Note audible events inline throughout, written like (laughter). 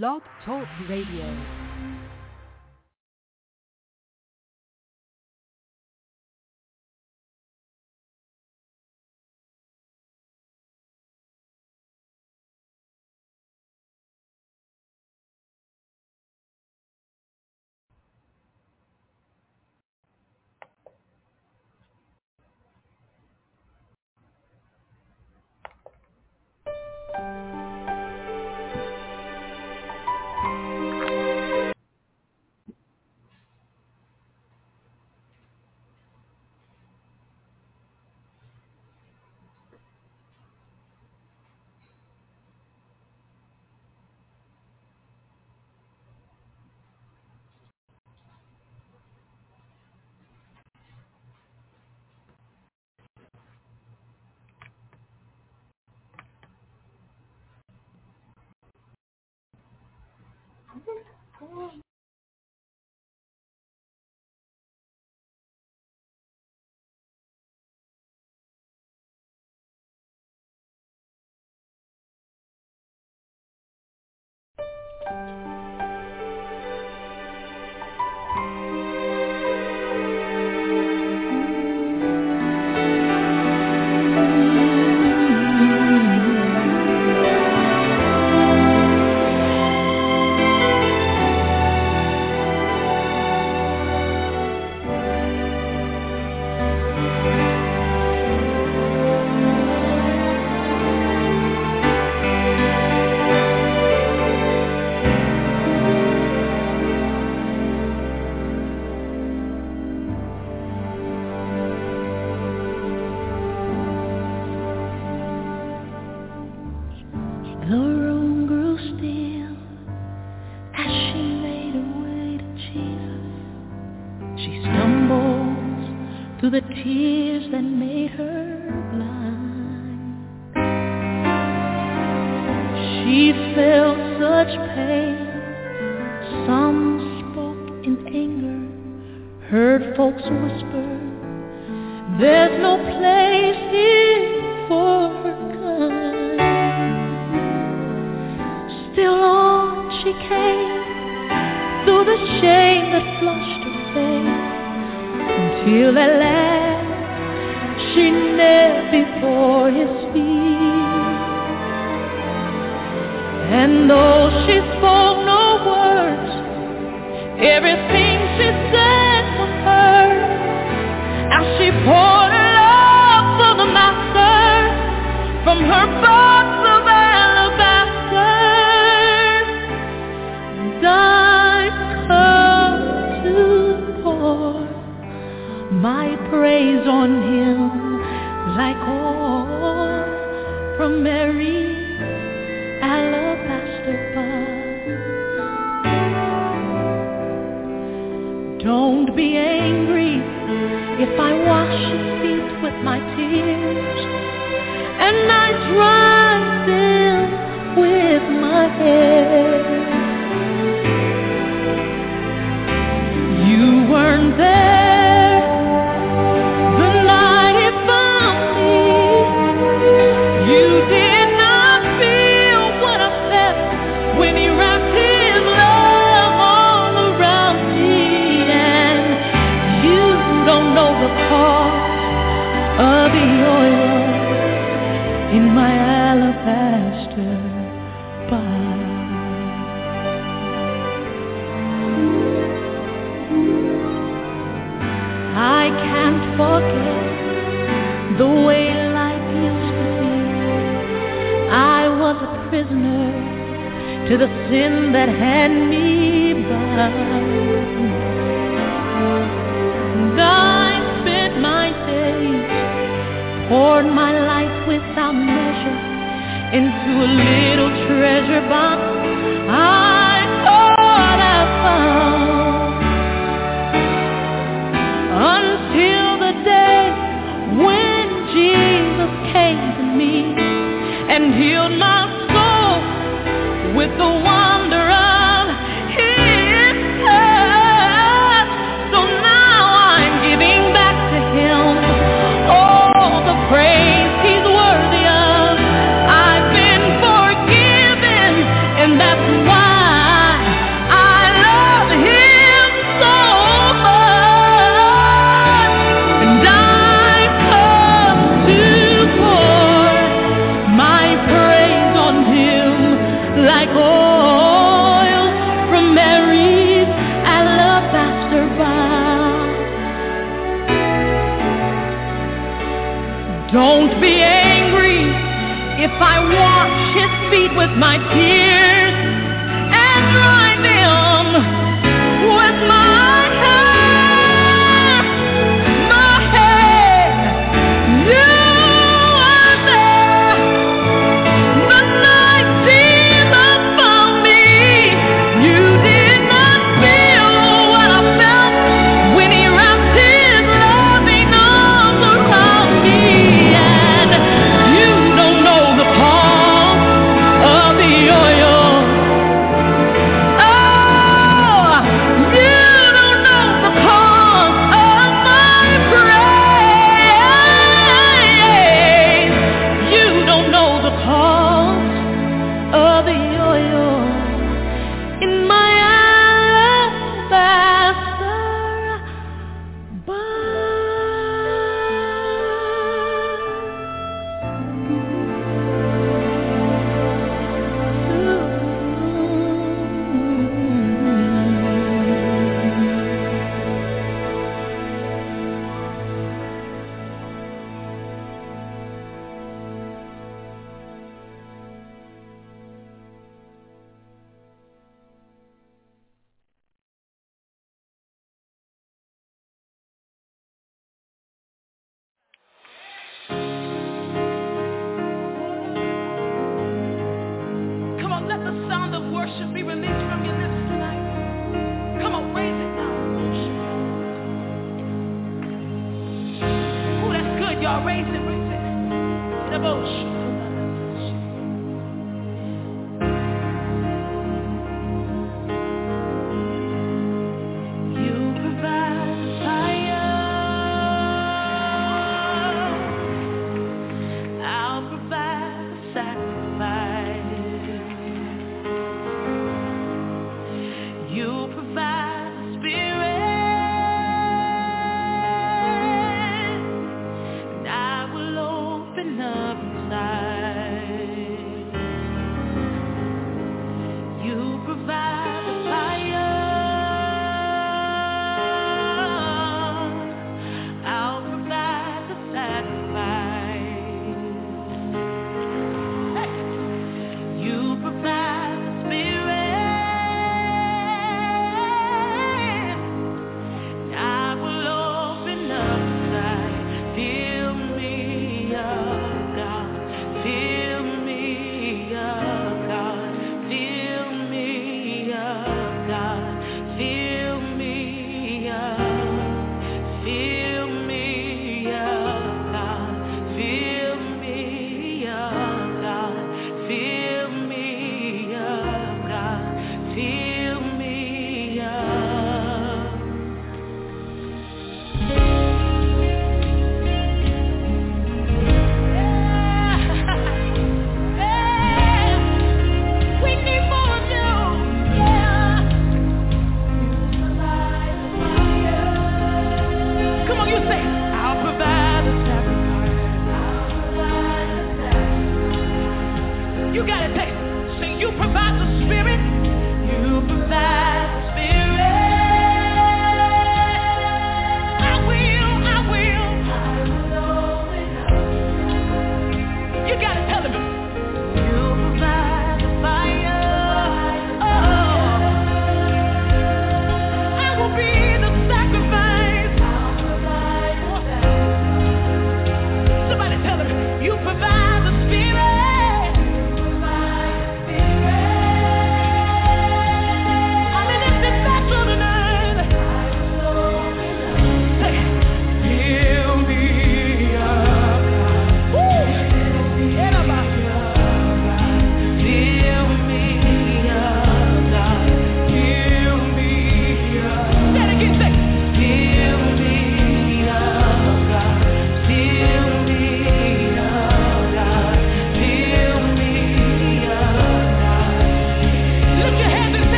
Blog Talk Radio. The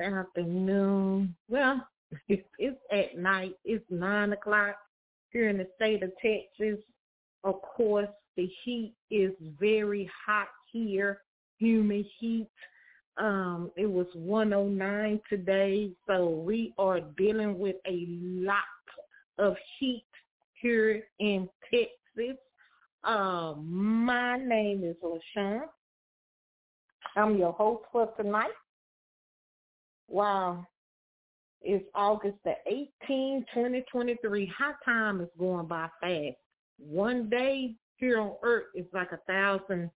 Afternoon. Well, it's, it's at night. It's nine o'clock here in the state of Texas. Of course, the heat is very hot here, humid heat. Um, it was 109 today, so we are dealing with a lot of heat here in Texas. Uh, my name is LaShun. I'm your host for tonight. Wow. It's August the 18th, 2023. How time is going by fast. One day here on earth is like a thousand,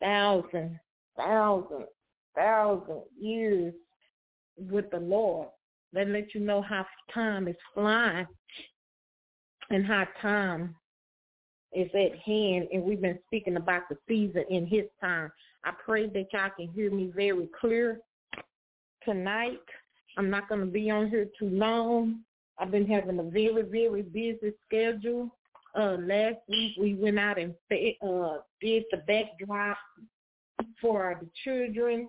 thousand, thousand, thousand years with the Lord. That lets you know how time is flying and how time is at hand. And we've been speaking about the season in his time. I pray that y'all can hear me very clear tonight. I'm not going to be on here too long. I've been having a very, very busy schedule. Uh, last week we went out and uh, did the backdrop for the children.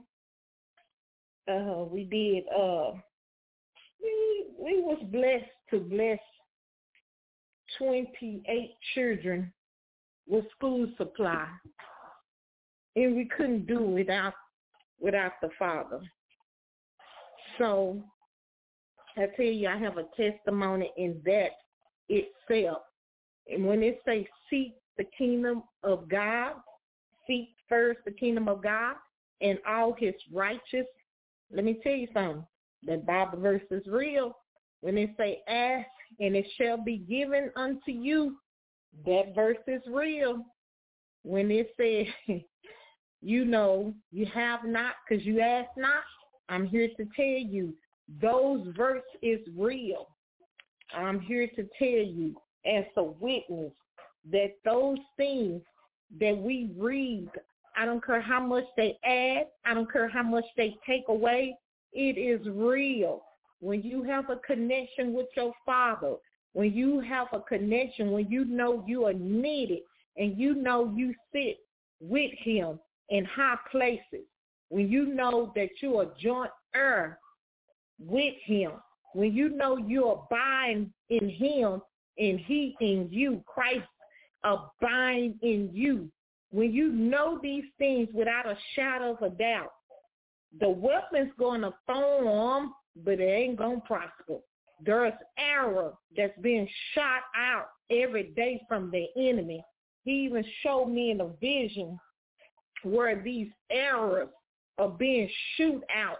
Uh, we did. Uh, we we was blessed to bless 28 children with school supply, and we couldn't do without without the Father. So I tell you, I have a testimony in that itself. And when it says seek the kingdom of God, seek first the kingdom of God and all his righteous. Let me tell you something. That Bible verse is real. When it say ask and it shall be given unto you, that verse is real. When it says, (laughs) you know, you have not because you ask not, I'm here to tell you those verse is real. I'm here to tell you as a witness that those things that we read, I don't care how much they add, I don't care how much they take away, it is real. When you have a connection with your father, when you have a connection, when you know you are needed and you know you sit with him in high places, when you know that you are joint heir with him, when you know you abide in him and he in you, Christ abide in you, when you know these things without a shadow of a doubt, the weapon's going to form, but it ain't going to prosper. There's error that's being shot out every day from the enemy. He even showed me in a vision where these errors are being shoot out.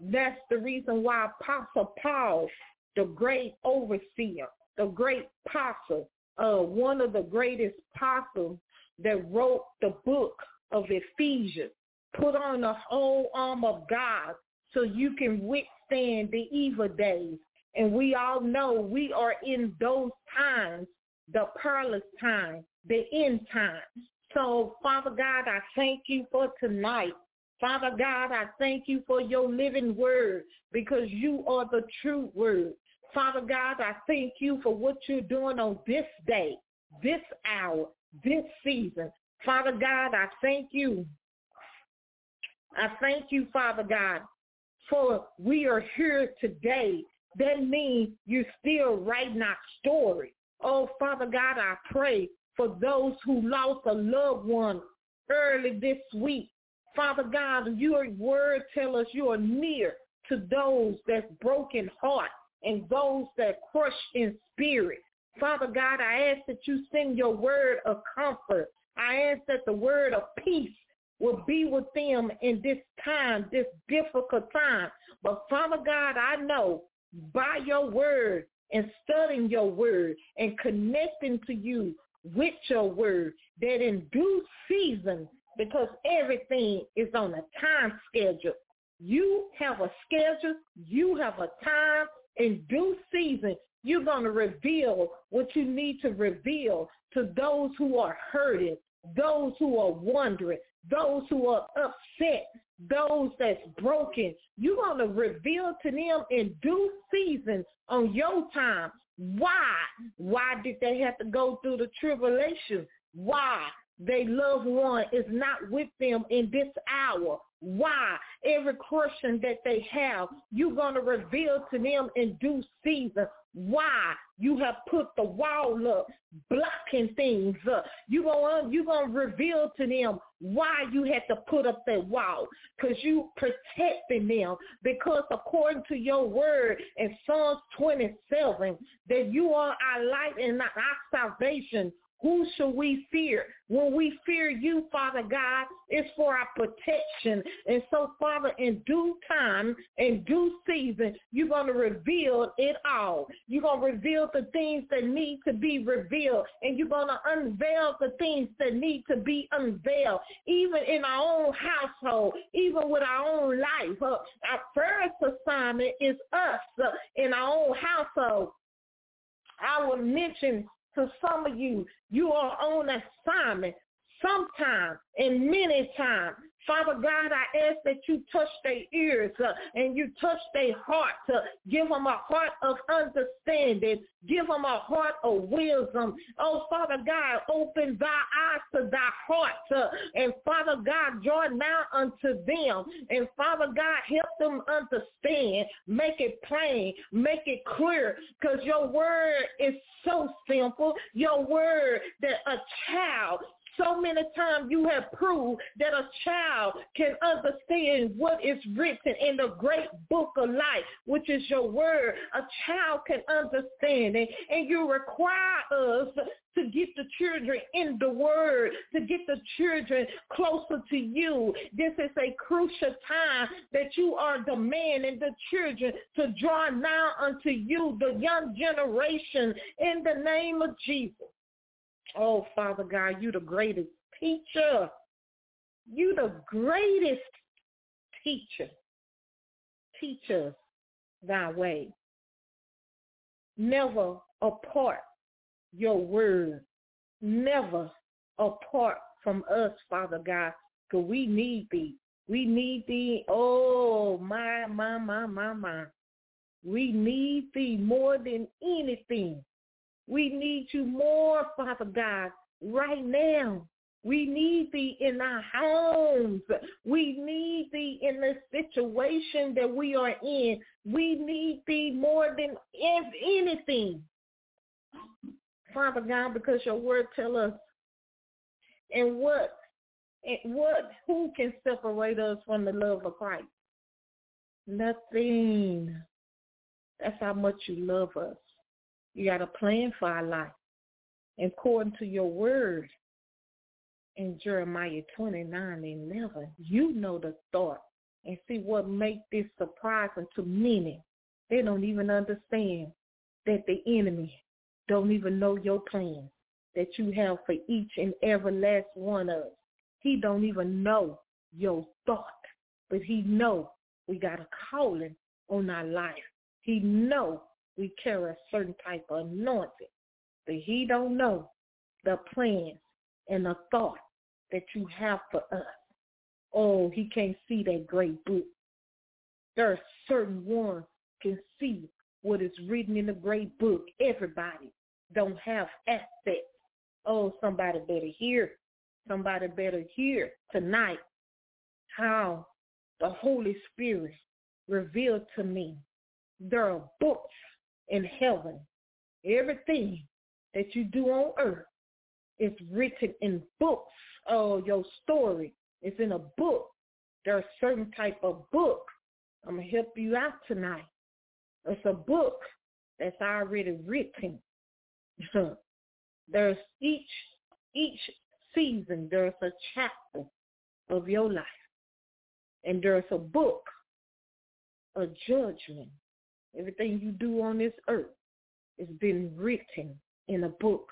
That's the reason why Apostle Paul, the great overseer, the great apostle, uh, one of the greatest apostles that wrote the book of Ephesians, put on the whole arm of God so you can withstand the evil days. And we all know we are in those times, the perilous time, the end time. So, Father God, I thank you for tonight. Father God, I thank you for your living word because you are the true word. Father God, I thank you for what you're doing on this day, this hour, this season. Father God, I thank you. I thank you, Father God, for we are here today. That means you're still writing our story. Oh, Father God, I pray for those who lost a loved one early this week. Father God, your word tell us you are near to those that's broken heart and those that crush in spirit. Father God, I ask that you send your word of comfort. I ask that the word of peace will be with them in this time, this difficult time. But Father God, I know by your word and studying your word and connecting to you with your word that in due season, because everything is on a time schedule. You have a schedule. You have a time. In due season, you're going to reveal what you need to reveal to those who are hurting, those who are wondering, those who are upset, those that's broken. You're going to reveal to them in due season on your time. Why? Why did they have to go through the tribulation? Why? Their loved one is not with them in this hour. why? Every question that they have, you're going to reveal to them in due season. Why? You have put the wall up, blocking things up. You're going you gonna reveal to them why you had to put up that wall. Because you protecting them. Because according to your word in Psalms 27 that you are our light and our salvation who shall we fear? When we fear you, Father God, it's for our protection. And so, Father, in due time, in due season, you're going to reveal it all. You're going to reveal the things that need to be revealed. And you're going to unveil the things that need to be unveiled, even in our own household, even with our own life. Uh, our first assignment is us uh, in our own household. I will mention to some of you, you are on assignment sometime and many times Father God, I ask that you touch their ears uh, and you touch their heart. Uh, give them a heart of understanding. Give them a heart of wisdom. Oh, Father God, open thy eyes to thy heart. Uh, and Father God, draw now unto them. And Father God, help them understand. Make it plain. Make it clear. Because your word is so simple. Your word that a child so many times you have proved that a child can understand what is written in the great book of life, which is your word. A child can understand it, and you require us to get the children in the word, to get the children closer to you. This is a crucial time that you are demanding the children to draw nigh unto you, the young generation, in the name of Jesus. Oh, Father God, you the greatest teacher. You the greatest teacher. Teach us thy way. Never apart your word. Never apart from us, Father God, because we need thee. We need thee. Oh, my, my, my, my, my. We need thee more than anything. We need you more, Father God, right now. We need thee in our homes. We need thee in the situation that we are in. We need thee more than anything. Father God, because your word tell us and what and what who can separate us from the love of Christ? Nothing. That's how much you love us. You got a plan for our life. According to your word in Jeremiah 29 and 11, you know the thought. And see what make this surprising to many. They don't even understand that the enemy don't even know your plan that you have for each and every last one of us. He don't even know your thought, but he know we got a calling on our life. He know we carry a certain type of anointing. But he don't know the plans and the thought that you have for us. Oh, he can't see that great book. There are certain ones can see what is written in the great book. Everybody don't have access. Oh, somebody better hear. Somebody better hear tonight how the Holy Spirit revealed to me there are books in heaven. Everything that you do on earth is written in books. Oh, your story is in a book. There are certain type of book. I'm going to help you out tonight. It's a book that's already written. (laughs) there's each each season there's a chapter of your life. And there's a book, a judgment Everything you do on this earth has been written in a book.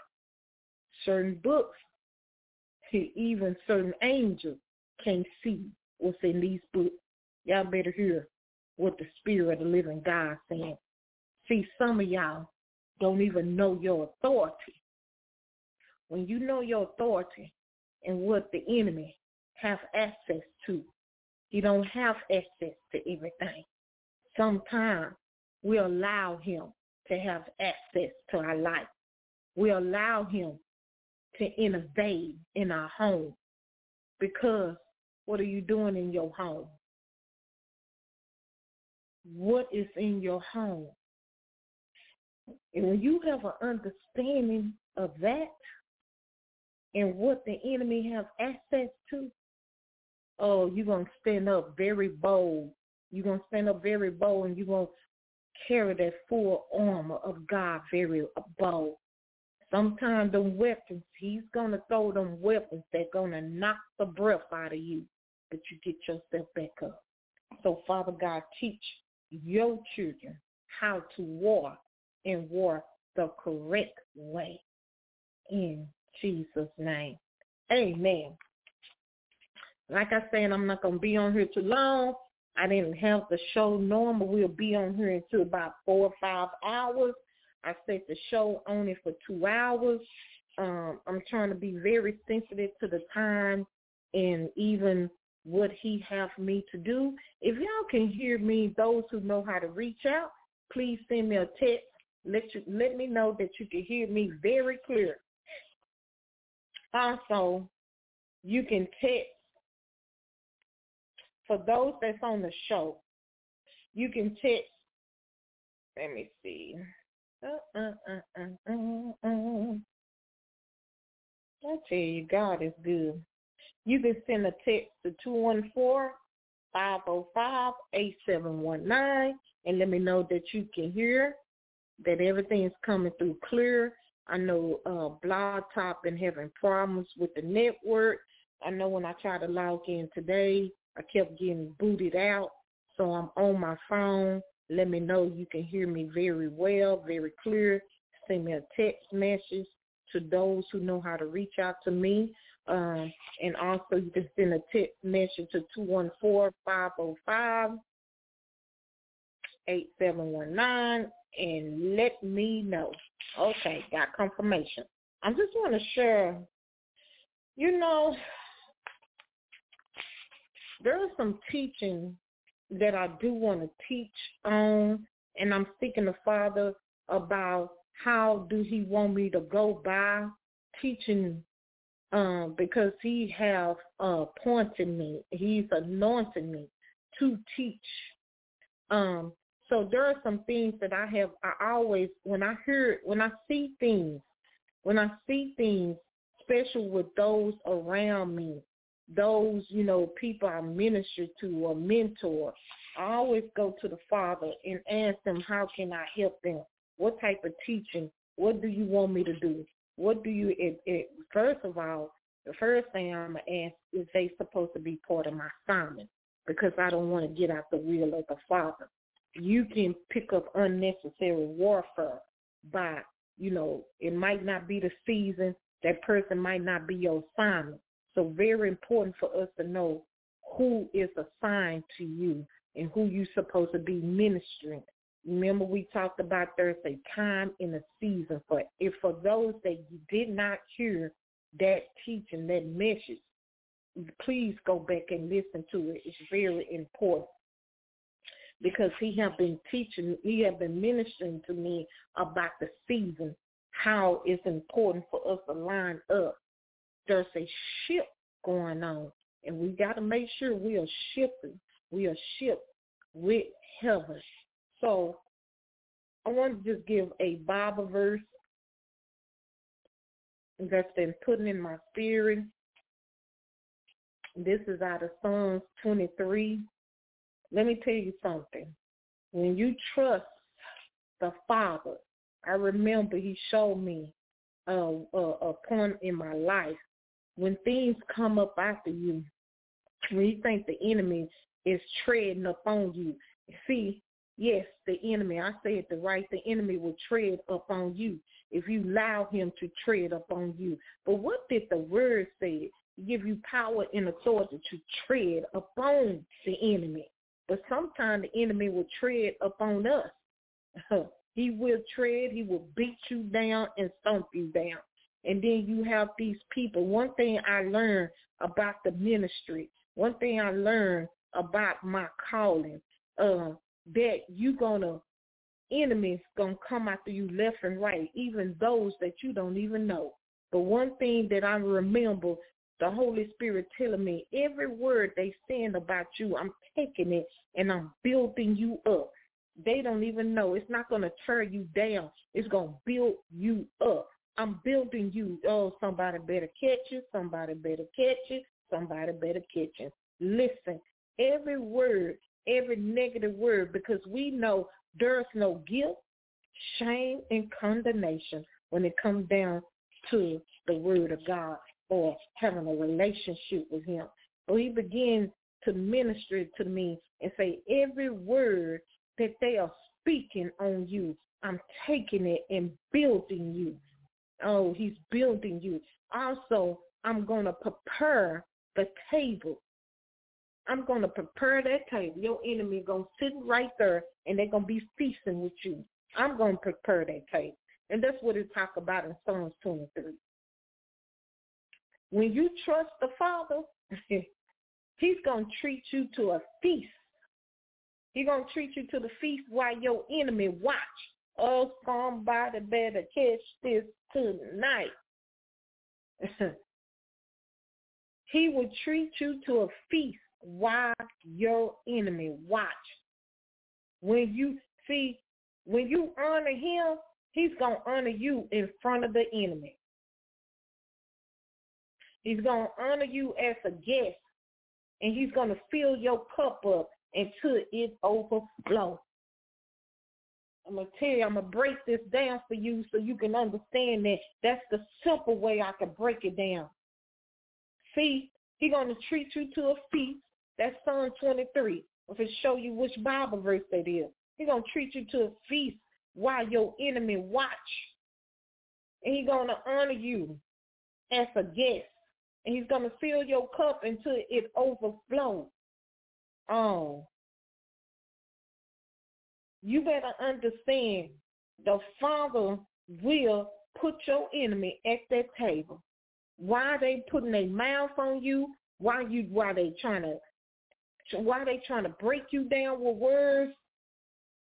Certain books, even certain angels can't see what's in these books. Y'all better hear what the Spirit of the living God saying. See, some of y'all don't even know your authority. When you know your authority and what the enemy have access to, you don't have access to everything. Sometimes we allow him to have access to our life. We allow him to invade in our home because What are you doing in your home? What is in your home? And when you have an understanding of that and what the enemy have access to, oh, you're going to stand up very bold. You're going to stand up very bold and you're going to carry that full armor of God very bold. Sometimes the weapons, he's going to throw them weapons that going to knock the breath out of you, but you get yourself back up. So Father God, teach your children how to war and war the correct way. In Jesus' name. Amen. Like I said, I'm not going to be on here too long. I didn't have the show normal. We'll be on here until about four or five hours. I set the show only for two hours. Um, I'm trying to be very sensitive to the time and even what he have me to do. If y'all can hear me, those who know how to reach out, please send me a text. Let you let me know that you can hear me very clear. Also, you can text for those that's on the show. You can text. Let me see. Uh, uh, uh. I tell you, God is good. You can send a text to 214-505-8719 and let me know that you can hear, that everything's coming through clear. I know uh, Blog Talk been having problems with the network. I know when I tried to log in today, I kept getting booted out. So I'm on my phone. Let me know you can hear me very well, very clear. Send me a text message to those who know how to reach out to me. Um, and also you can send a text message to 214-505-8719 and let me know. Okay, got confirmation. I just want to share, you know, there is some teaching that I do want to teach on, and I'm seeking the Father about how do he want me to go by teaching um, because he have appointed me. He's anointed me to teach. Um, so there are some things that I have. I always when I hear when I see things, when I see things, special with those around me, those you know people I minister to or mentor, I always go to the Father and ask them how can I help them. What type of teaching? What do you want me to do? What do you, it, it, first of all, the first thing I'm going to ask is they supposed to be part of my sermon because I don't want to get out the will of the Father. You can pick up unnecessary warfare by, you know, it might not be the season. That person might not be your assignment. So very important for us to know who is assigned to you and who you're supposed to be ministering Remember we talked about there's a time in a season for if for those that you did not hear that teaching, that message, please go back and listen to it. It's very important because he have been teaching, he have been ministering to me about the season, how it's important for us to line up. There's a ship going on, and we got to make sure we are shipping, we are shipped with heaven. So I want to just give a Bible verse that's been putting in my spirit. This is out of Psalms 23. Let me tell you something. When you trust the Father, I remember he showed me a, a, a point in my life. When things come up after you, when you think the enemy is treading upon you, see, Yes, the enemy, I said the right, the enemy will tread upon you if you allow him to tread upon you. But what did the word say? Give you power and authority to tread upon the enemy. But sometimes the enemy will tread upon us. (laughs) he will tread, he will beat you down and stomp you down. And then you have these people. One thing I learned about the ministry, one thing I learned about my calling, uh, that you gonna enemies gonna come after you left and right, even those that you don't even know. But one thing that I remember the Holy Spirit telling me every word they saying about you, I'm taking it and I'm building you up. They don't even know. It's not going to tear you down. It's going to build you up. I'm building you. Oh, somebody better catch it. Somebody better catch it. Somebody better catch it. Listen, every word, every negative word, because we know there's no guilt, shame, and condemnation when it comes down to the word of God or having a relationship with him. So he began to minister to me and say, every word that they are speaking on you, I'm taking it and building you. Oh, he's building you. Also, I'm going to prepare the table. I'm going to prepare that table. Your enemy is going to sit right there, and they're going to be feasting with you. I'm going to prepare that table. And that's what it talks about in Psalms 23. When you trust the Father, (laughs) he's going to treat you to a feast. He's going to treat you to the feast while your enemy watch. Oh, somebody better catch this tonight. (laughs) he will treat you to a feast while your enemy watch. When you see, when you honor him, he's going to honor you in front of the enemy. He's going to honor you as a guest, and he's going to fill your cup up until it overflows. I'm to tell you, I'm to break this down for you so you can understand that that's the simple way I can break it down. See, he's going to treat you to a feast. That's Psalm 23. If it show you which Bible verse that is. He's going to treat you to a feast while your enemy watch. And he's going to honor you as a guest and he's to fill your cup until it overflows. Oh. You better understand the Father will put your enemy at that table. Why they putting their mouth on you? Why you why they trying to why they trying to break you down with words?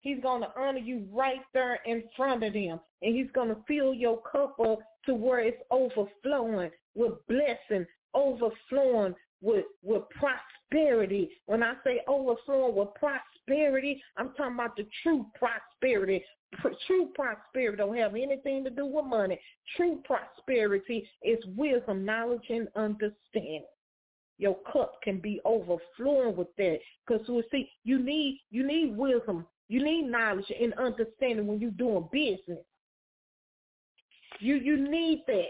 He's going to honor you right there in front of them. And he's going to fill your cup up to where it's overflowing with blessing, overflowing with, with prosperity. When I say overflowing with prosperity, I'm talking about the true prosperity. True prosperity don't have anything to do with money. True prosperity is wisdom, knowledge, and understanding. Your cup can be overflowing with that. Because we see, you need you need wisdom, you need knowledge and understanding when you're doing business. You you need that.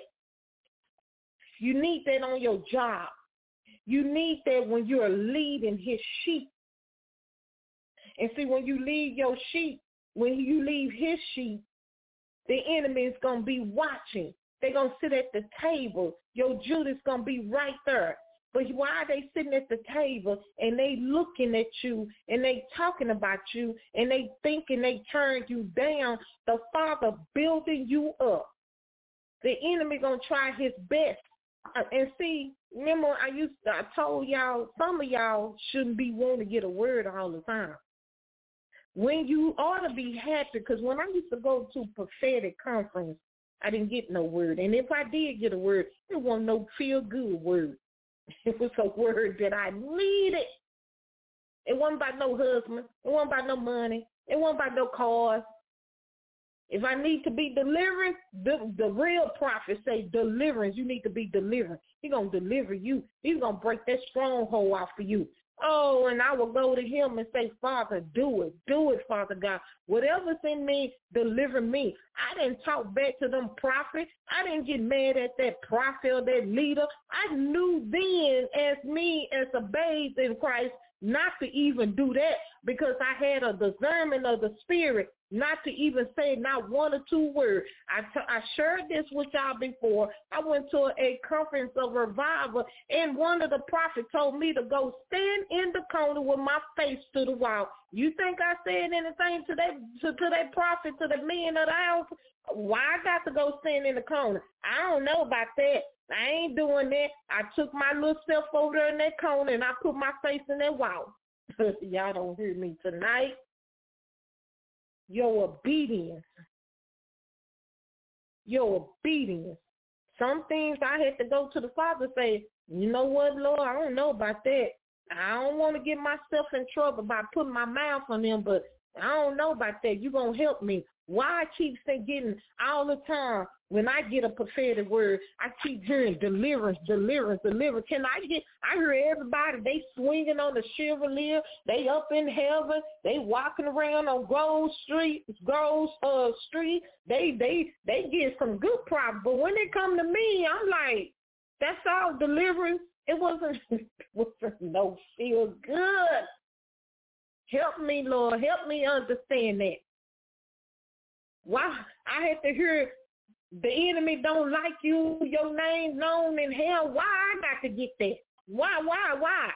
You need that on your job. You need that when you're leading his sheep. And see, when you lead your sheep, when you leave his sheep, the enemy is going to be watching. They're going to sit at the table. Your Judas going to be right there. But why are they sitting at the table and they looking at you and they talking about you and they thinking they turned you down? The Father building you up. The enemy gonna try his best. And see, remember I used to, I told y'all some of y'all shouldn't be wanting to get a word all the time. When you ought to be happy, because when I used to go to prophetic conference, I didn't get no word. And if I did get a word, it wasn't no feel good word. (laughs) It was a word that I needed. It wasn't about no husband. It wasn't about no money. It wasn't about no cars. If I need to be delivered, the, the real prophet say deliverance. You need to be delivered. He going to deliver you. He's going to break that stronghold off for you. Oh, and I will go to him and say, Father, do it. Do it, Father God. Whatever's in me, deliver me. I didn't talk back to them prophets. I didn't get mad at that prophet or that leader. I knew then as me, as a babe in Christ, not to even do that because I had a discernment of the spirit not to even say not one or two words. I, t- I shared this with y'all before. I went to a conference of revival, and one of the prophets told me to go stand in the corner with my face to the wall. You think I said anything to that to, to that prophet, to the men of the house? Why I got to go stand in the corner? I don't know about that. I ain't doing that. I took my little self over there in that corner and I put my face in that wall. (laughs) Y'all don't hear me tonight your obedience, your obedience some things I had to go to the Father say, you know what, Lord, I don't know about that. I don't want to get myself in trouble by putting my mouth on them, but I don't know about that. You're going to help me. Why I keep getting all the time when I get a prophetic word, I keep hearing deliverance, deliverance, deliverance. Can I get, I hear everybody, they swinging on the chandelier, they up in heaven, they walking around on Grove Street, Grove uh, Street, they, they, they get some good profit. But when they come to me, I'm like, that's all deliverance. It wasn't, (laughs) it wasn't no feel good. Help me, Lord. Help me understand that. Why I had to hear the enemy don't like you, your name known in hell. Why I got to get that? Why, why, why?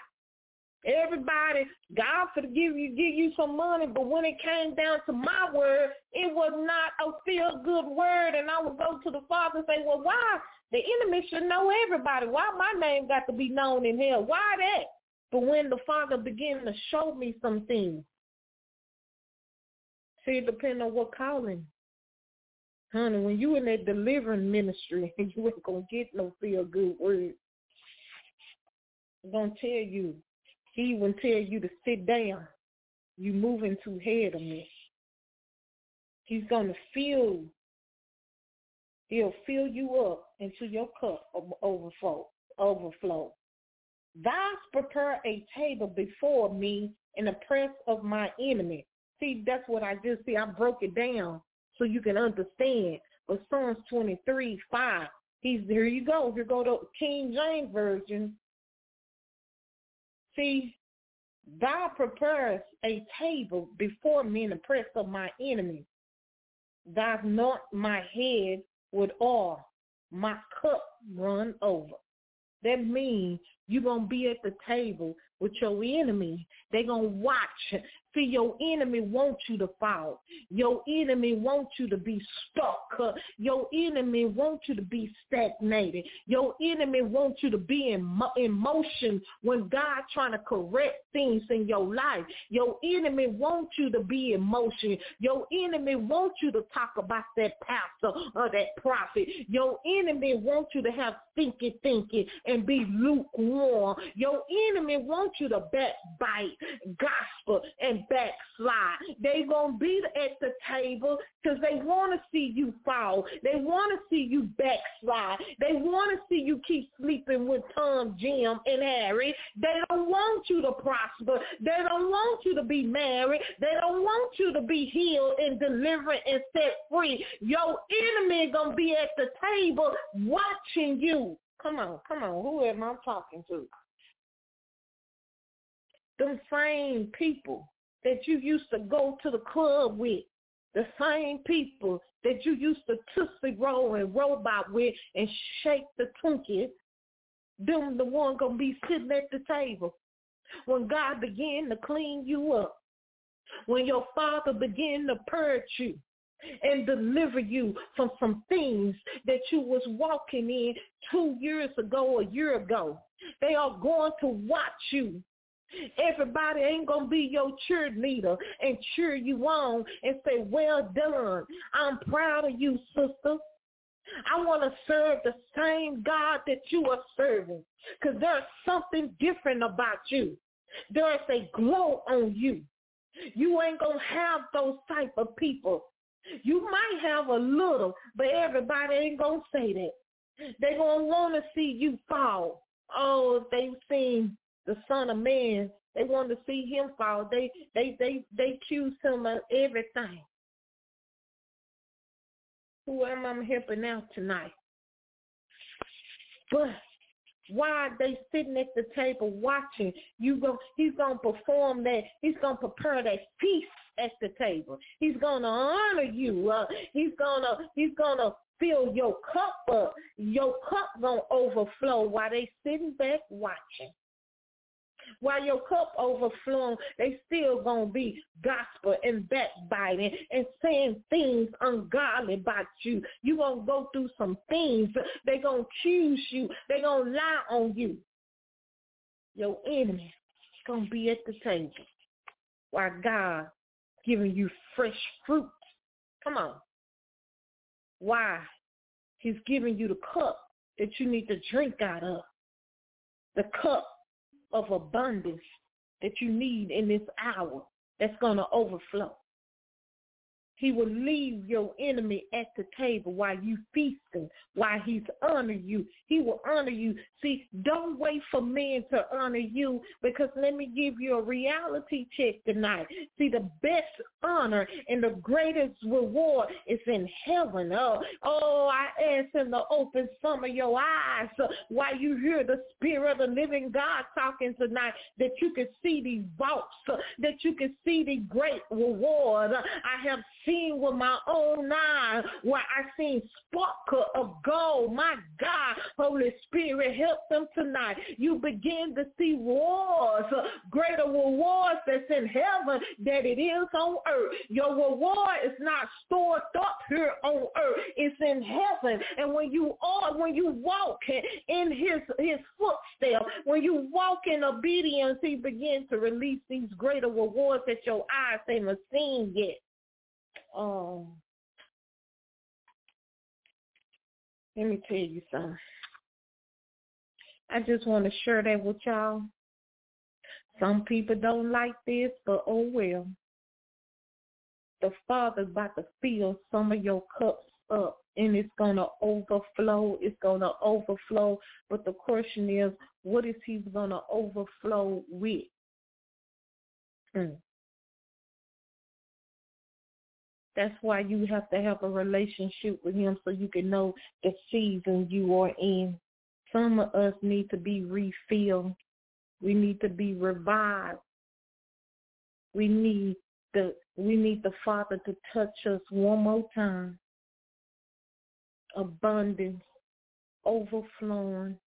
Everybody, God forgive you give you some money, but when it came down to my word, it was not a feel good word, and I would go to the Father and say, "Well, why the enemy should know everybody? Why my name got to be known in hell? Why that?" But when the Father began to show me some things, see, it depends on what calling Honey, when you in that delivering ministry, (laughs) you ain't gonna get no feel good word. I'm gonna tell you, he even tell you to sit down. You moving too ahead of me. He's gonna fill. He'll fill you up until your cup overflow. Overflow. Thou prepare a table before me in the press of my enemy. See, that's what I just see. I broke it down so you can understand. But Psalms 23, 5, he's there you go. Here go to King James Version. See, thou preparest a table before me in the presence of my enemies. Thou not my head with oil, my cup run over. That means you're going to be at the table with your enemy. They're going to watch See, your enemy wants you to fall. Your enemy wants you to be stuck. Your enemy wants you to be stagnated. Your enemy wants you to be in, in motion when God trying to correct things in your life. Your enemy wants you to be in motion. Your enemy wants you to talk about that pastor or that prophet. Your enemy wants you to have thinking, thinking, and be lukewarm. Your enemy wants you to backbite, gospel, and backslide. They gonna be at the table because they want to see you fall. They want to see you backslide. They want to see you keep sleeping with Tom, Jim, and Harry. They don't want you to prosper. They don't want you to be married. They don't want you to be healed and delivered and set free. Your enemy gonna be at the table watching you. Come on, come on. Who am I talking to? Them same people that you used to go to the club with, the same people that you used to tootsie roll and robot with and shake the Twinkies, them the one gonna be sitting at the table. When God began to clean you up, when your father began to purge you and deliver you from some things that you was walking in two years ago, a year ago. They are going to watch you Everybody ain't going to be your cheerleader and cheer you on and say, well done. I'm proud of you, sister. I want to serve the same God that you are serving because there's something different about you. There's a glow on you. You ain't going to have those type of people. You might have a little, but everybody ain't going to say that. They're going to want to see you fall. Oh, they've seen the Son of Man. They want to see him fall. They they they they accuse him of everything. Who am I helping out tonight? But why are they sitting at the table watching? You go he's gonna perform that he's gonna prepare that feast at the table. He's gonna honor you. Uh, he's gonna he's gonna fill your cup up. Your cup gonna overflow while they sitting back watching. While your cup overflowing, they still gonna be gospel and backbiting and saying things ungodly about you. You gonna go through some things. They gonna accuse you. They gonna lie on you. Your enemy gonna be at the table while God giving you fresh fruit. Come on. Why? He's giving you the cup that you need to drink out of. The cup of abundance that you need in this hour that's going to overflow. He will leave your enemy at the table while you feasting, while he's honoring you. He will honor you. See, don't wait for men to honor you because let me give you a reality check tonight. See, the best honor and the greatest reward is in heaven. Oh, oh I him to open some of your eyes uh, while you hear the spirit of the living God talking tonight that you can see these vaults, uh, that you can see the great reward. I have seen with my own eyes where I seen sparkle of gold. My God, Holy Spirit, help them tonight. You begin to see rewards, uh, greater rewards that's in heaven than it is on earth. Your reward is not stored up here on earth. It's in heaven. And when you are, when you walk in his his footsteps, when you walk in obedience, he begins to release these greater rewards that your eyes haven't seen yet. Oh. Let me tell you something. I just want to share that with y'all. Some people don't like this, but oh well. The Father's about to fill some of your cups up and it's going to overflow. It's going to overflow. But the question is, what is he going to overflow with? Hmm. That's why you have to have a relationship with him so you can know the season you are in. Some of us need to be refilled. We need to be revived. We need the we need the Father to touch us one more time. Abundance, overflowing.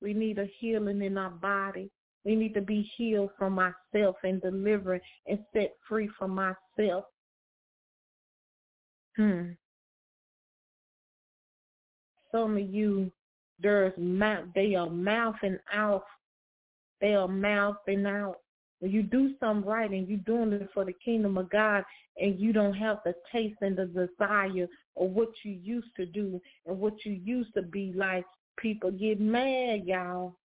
We need a healing in our body. We need to be healed from ourselves and delivered and set free from ourselves. Hmm. Some of you, there's mouth, they are mouthing out. They are mouthing out. When you do something right and you're doing it for the kingdom of God and you don't have the taste and the desire of what you used to do and what you used to be like, people get mad, y'all.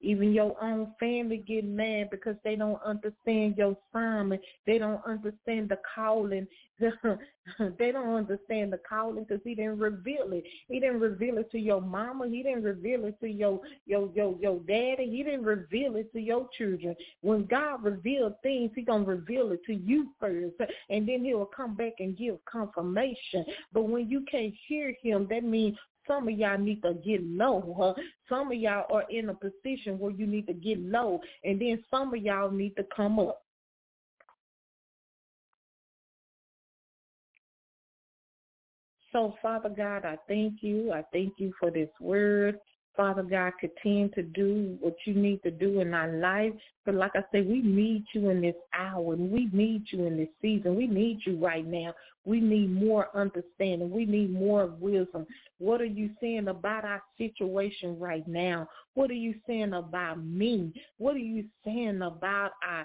Even your own family get mad because they don't understand your sermon. They don't understand the calling. (laughs) they don't understand the calling because he didn't reveal it. He didn't reveal it to your mama. He didn't reveal it to your your your your daddy. He didn't reveal it to your children. When God reveals things, he gonna reveal it to you first, and then he will come back and give confirmation. But when you can't hear him, that means some of y'all need to get low. Huh? Some of y'all are in a position where you need to get low, and then some of y'all need to come up. So, Father God, I thank you. I thank you for this word. Father God, continue to do what you need to do in our life. But like I said, we need you in this hour we need you in this season. We need you right now. We need more understanding. We need more wisdom. What are you saying about our situation right now? What are you saying about me? What are you saying about our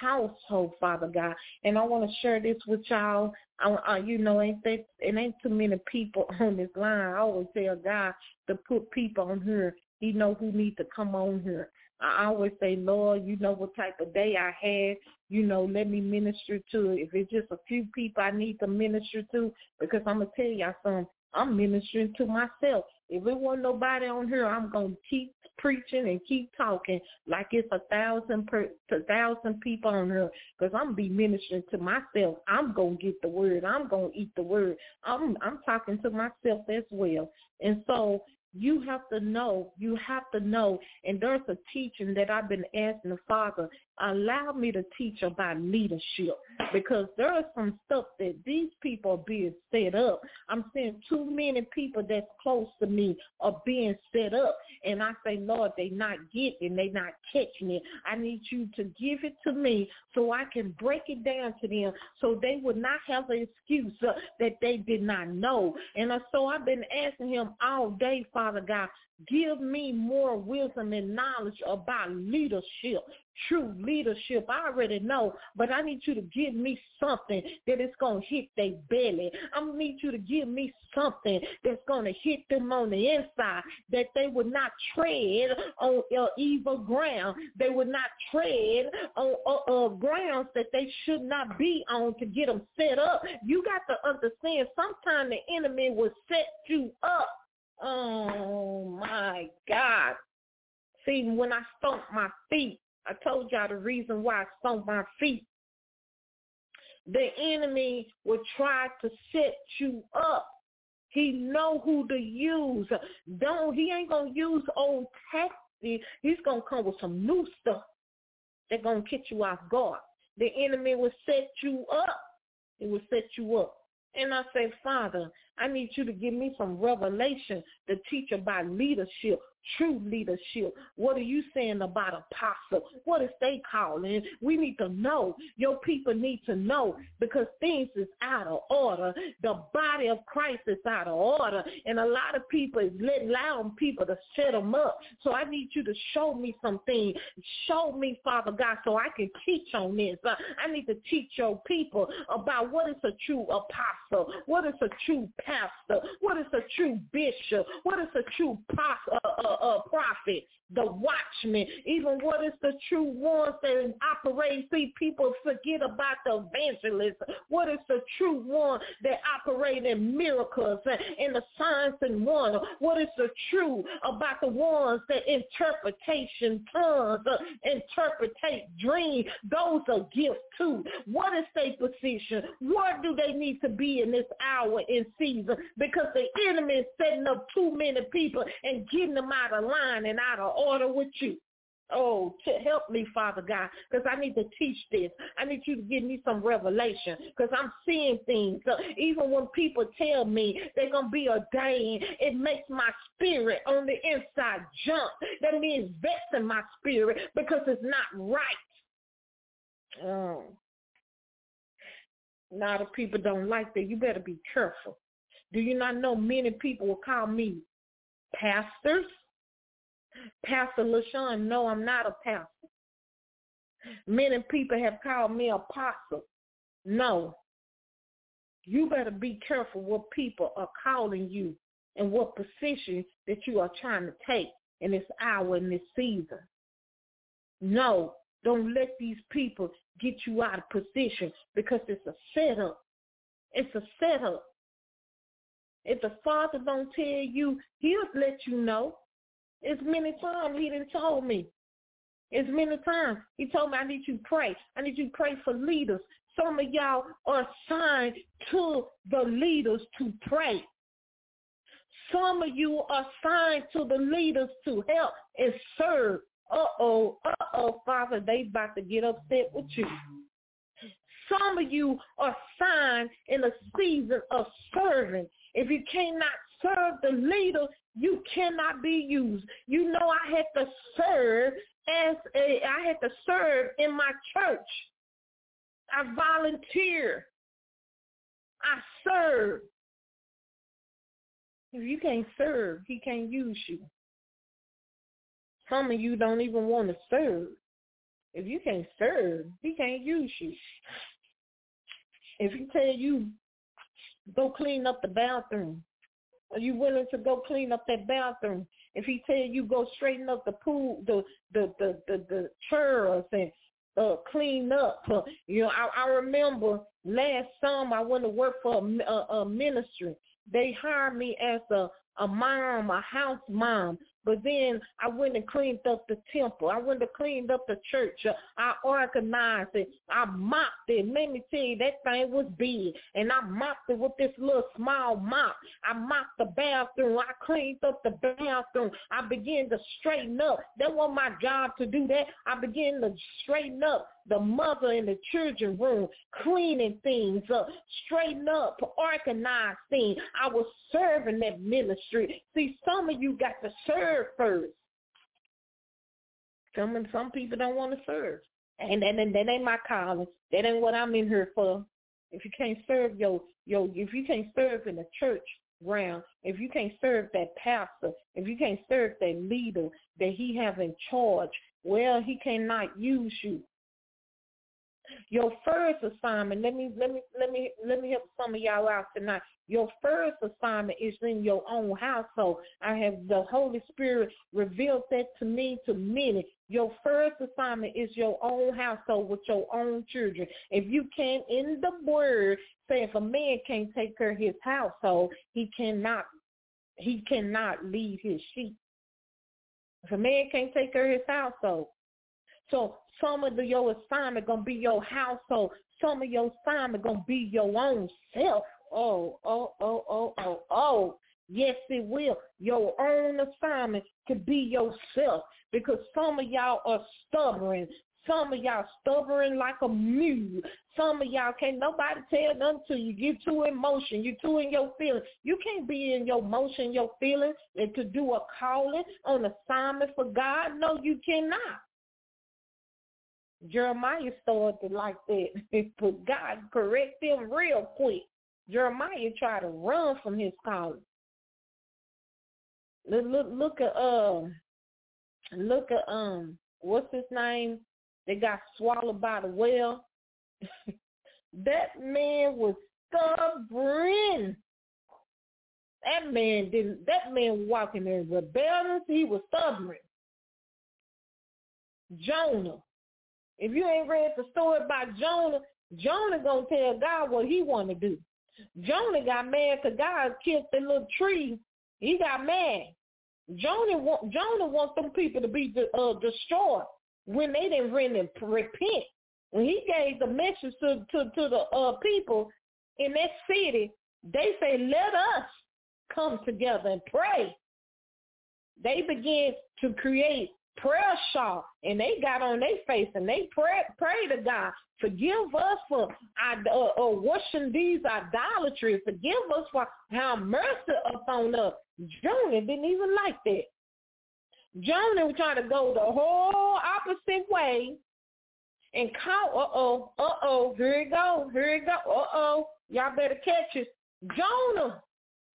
household, Father God? And I want to share this with y'all. I, you know, ain't that, it ain't too many people (laughs) on this line. I always tell God to put people on here. He know who need to come on here. I always say, Lord, you know what type of day I had. You know, let me minister to. If it's just a few people I need to minister to, because I'm gonna tell y'all something. I'm ministering to myself. If it wasn't nobody on here, I'm gonna keep preaching and keep talking like it's a thousand per a thousand people on here, because I'm be ministering to myself. I'm gonna get the word. I'm gonna eat the word. I'm I'm talking to myself as well. And so you have to know, you have to know, and there's a teaching that I've been asking the Father, allow me to teach about leadership because there is some stuff that these people are being set up. I'm seeing too many people that's close to me are being set up, and I say, Lord, they not getting, it. they not catching it. I need you to give it to me so I can break it down to them so they would not have an excuse uh, that they did not know. And uh, so I've been asking him all day, Father God, Give me more wisdom and knowledge about leadership, true leadership. I already know, but I need you to give me something that is going to hit their belly. I need you to give me something that's going to hit them on the inside, that they would not tread on uh, evil ground. They would not tread on uh, uh, grounds that they should not be on to get them set up. You got to understand, sometimes the enemy will set you up. Oh my God. See, when I stomp my feet, I told y'all the reason why I stomp my feet. The enemy will try to set you up. He know who to use. Don't he ain't gonna use old tactics. He's gonna come with some new stuff that's gonna get you off guard. The enemy will set you up. It will set you up. And I say, Father, I need you to give me some revelation to teach about leadership, true leadership. What are you saying about apostle? What is they calling? We need to know. Your people need to know because things is out of order. The body of Christ is out of order. And a lot of people is letting allowing people to set them up. So I need you to show me something. Show me, Father God, so I can teach on this. Uh, I need to teach your people about what is a true apostle, what is a true pastor, what is a true bishop, what is a true uh, uh, uh, prophet, the watchman, even what is the true ones that operate. See, people forget about the evangelist. What is the true one that operate in miracles and the signs and wonder? What is the true about the ones that interpretation tongues, uh, interpretate dreams? Those are gifts too. What is their position? What do they need to be in this hour in season? Because the enemy is setting up too many people and getting them out of line and out of order with you. Oh, to help me, Father God, because I need to teach this. I need you to give me some revelation because I'm seeing things. Uh, even when people tell me they're going to be ordained, it makes my spirit on the inside jump. That means vexing my spirit because it's not right. Oh. A lot of people don't like that. You better be careful. Do you not know many people will call me pastors? Pastor LaShun, no, I'm not a pastor. Many people have called me apostle. No. You better be careful what people are calling you and what position that you are trying to take in this hour, in this season. No, don't let these people get you out of position because it's a setup. It's a setup. If the Father don't tell you, he'll let you know. As many times he didn't told me. As many times he told me I need you to pray. I need you to pray for leaders. Some of y'all are assigned to the leaders to pray. Some of you are assigned to the leaders to help and serve. Uh-oh, uh-oh, Father, they about to get upset with you. Some of you are assigned in a season of serving. If you cannot serve the leader, you cannot be used. You know I had to serve as a I had to serve in my church. I volunteer. I serve. If you can't serve, he can't use you. Some of you don't even want to serve. If you can't serve, he can't use you. If he tell you go clean up the bathroom, are you willing to go clean up that bathroom? If he tell you go straighten up the pool, the the the the, the chairs and uh, clean up. You know, I, I remember last summer I went to work for a, a, a ministry. They hired me as a a mom, a house mom. But then I went and cleaned up the temple. I went and cleaned up the church. I organized it. I mopped it. Let me tell you, that thing was big. And I mopped it with this little small mop. I mopped the bathroom. I cleaned up the bathroom. I began to straighten up. That wasn't my job to do that. I began to straighten up the mother in the children room, cleaning things up, straighten up, organize things. I was serving that ministry. See, some of you got to serve first. Some some people don't want to serve. And that, and that ain't my calling. That ain't what I'm in here for. If you can't serve your your if you can't serve in the church, ground, if you can't serve that pastor, if you can't serve that leader that he have in charge, well, he cannot use you. Your first assignment, let me let me let me let me help some of y'all out tonight. Your first assignment is in your own household. I have the Holy Spirit revealed that to me to many. Your first assignment is your own household with your own children. If you can in the word say if a man can't take care of his household, he cannot he cannot lead his sheep. If a man can't take care of his household. So some of your assignment gonna be your household. Some of your assignment gonna be your own self. Oh, oh, oh, oh, oh, oh. Yes, it will. Your own assignment could be yourself because some of y'all are stubborn. Some of y'all stubborn like a mule. Some of y'all can't nobody tell nothing to you. You're too in motion. You're too in your feelings. You can't be in your motion, your feelings, and to do a calling on assignment for God. No, you cannot. Jeremiah started like that, (laughs) but God correct him real quick. Jeremiah tried to run from his calling. Look, look, look at um, look at um, what's his name? They got swallowed by the whale. (laughs) that man was stubborn. That man didn't. That man walking in rebellion. He was stubborn. Jonah. If you ain't read the story about Jonah, Jonah gonna tell God what he want to do. Jonah got mad because God killed the little tree. He got mad. Jonah want Jonah wants them people to be uh, destroyed when they didn't really repent. When he gave the message to to, to the uh, people in that city, they say, "Let us come together and pray." They begin to create prayer shawl and they got on their face and they pray pray to God, forgive us for uh, uh, washing these idolatries. Forgive us for how mercy upon us. Jonah didn't even like that. Jonah was trying to go the whole opposite way and call, uh-oh, uh-oh, here it go, here it go, uh-oh, y'all better catch it. Jonah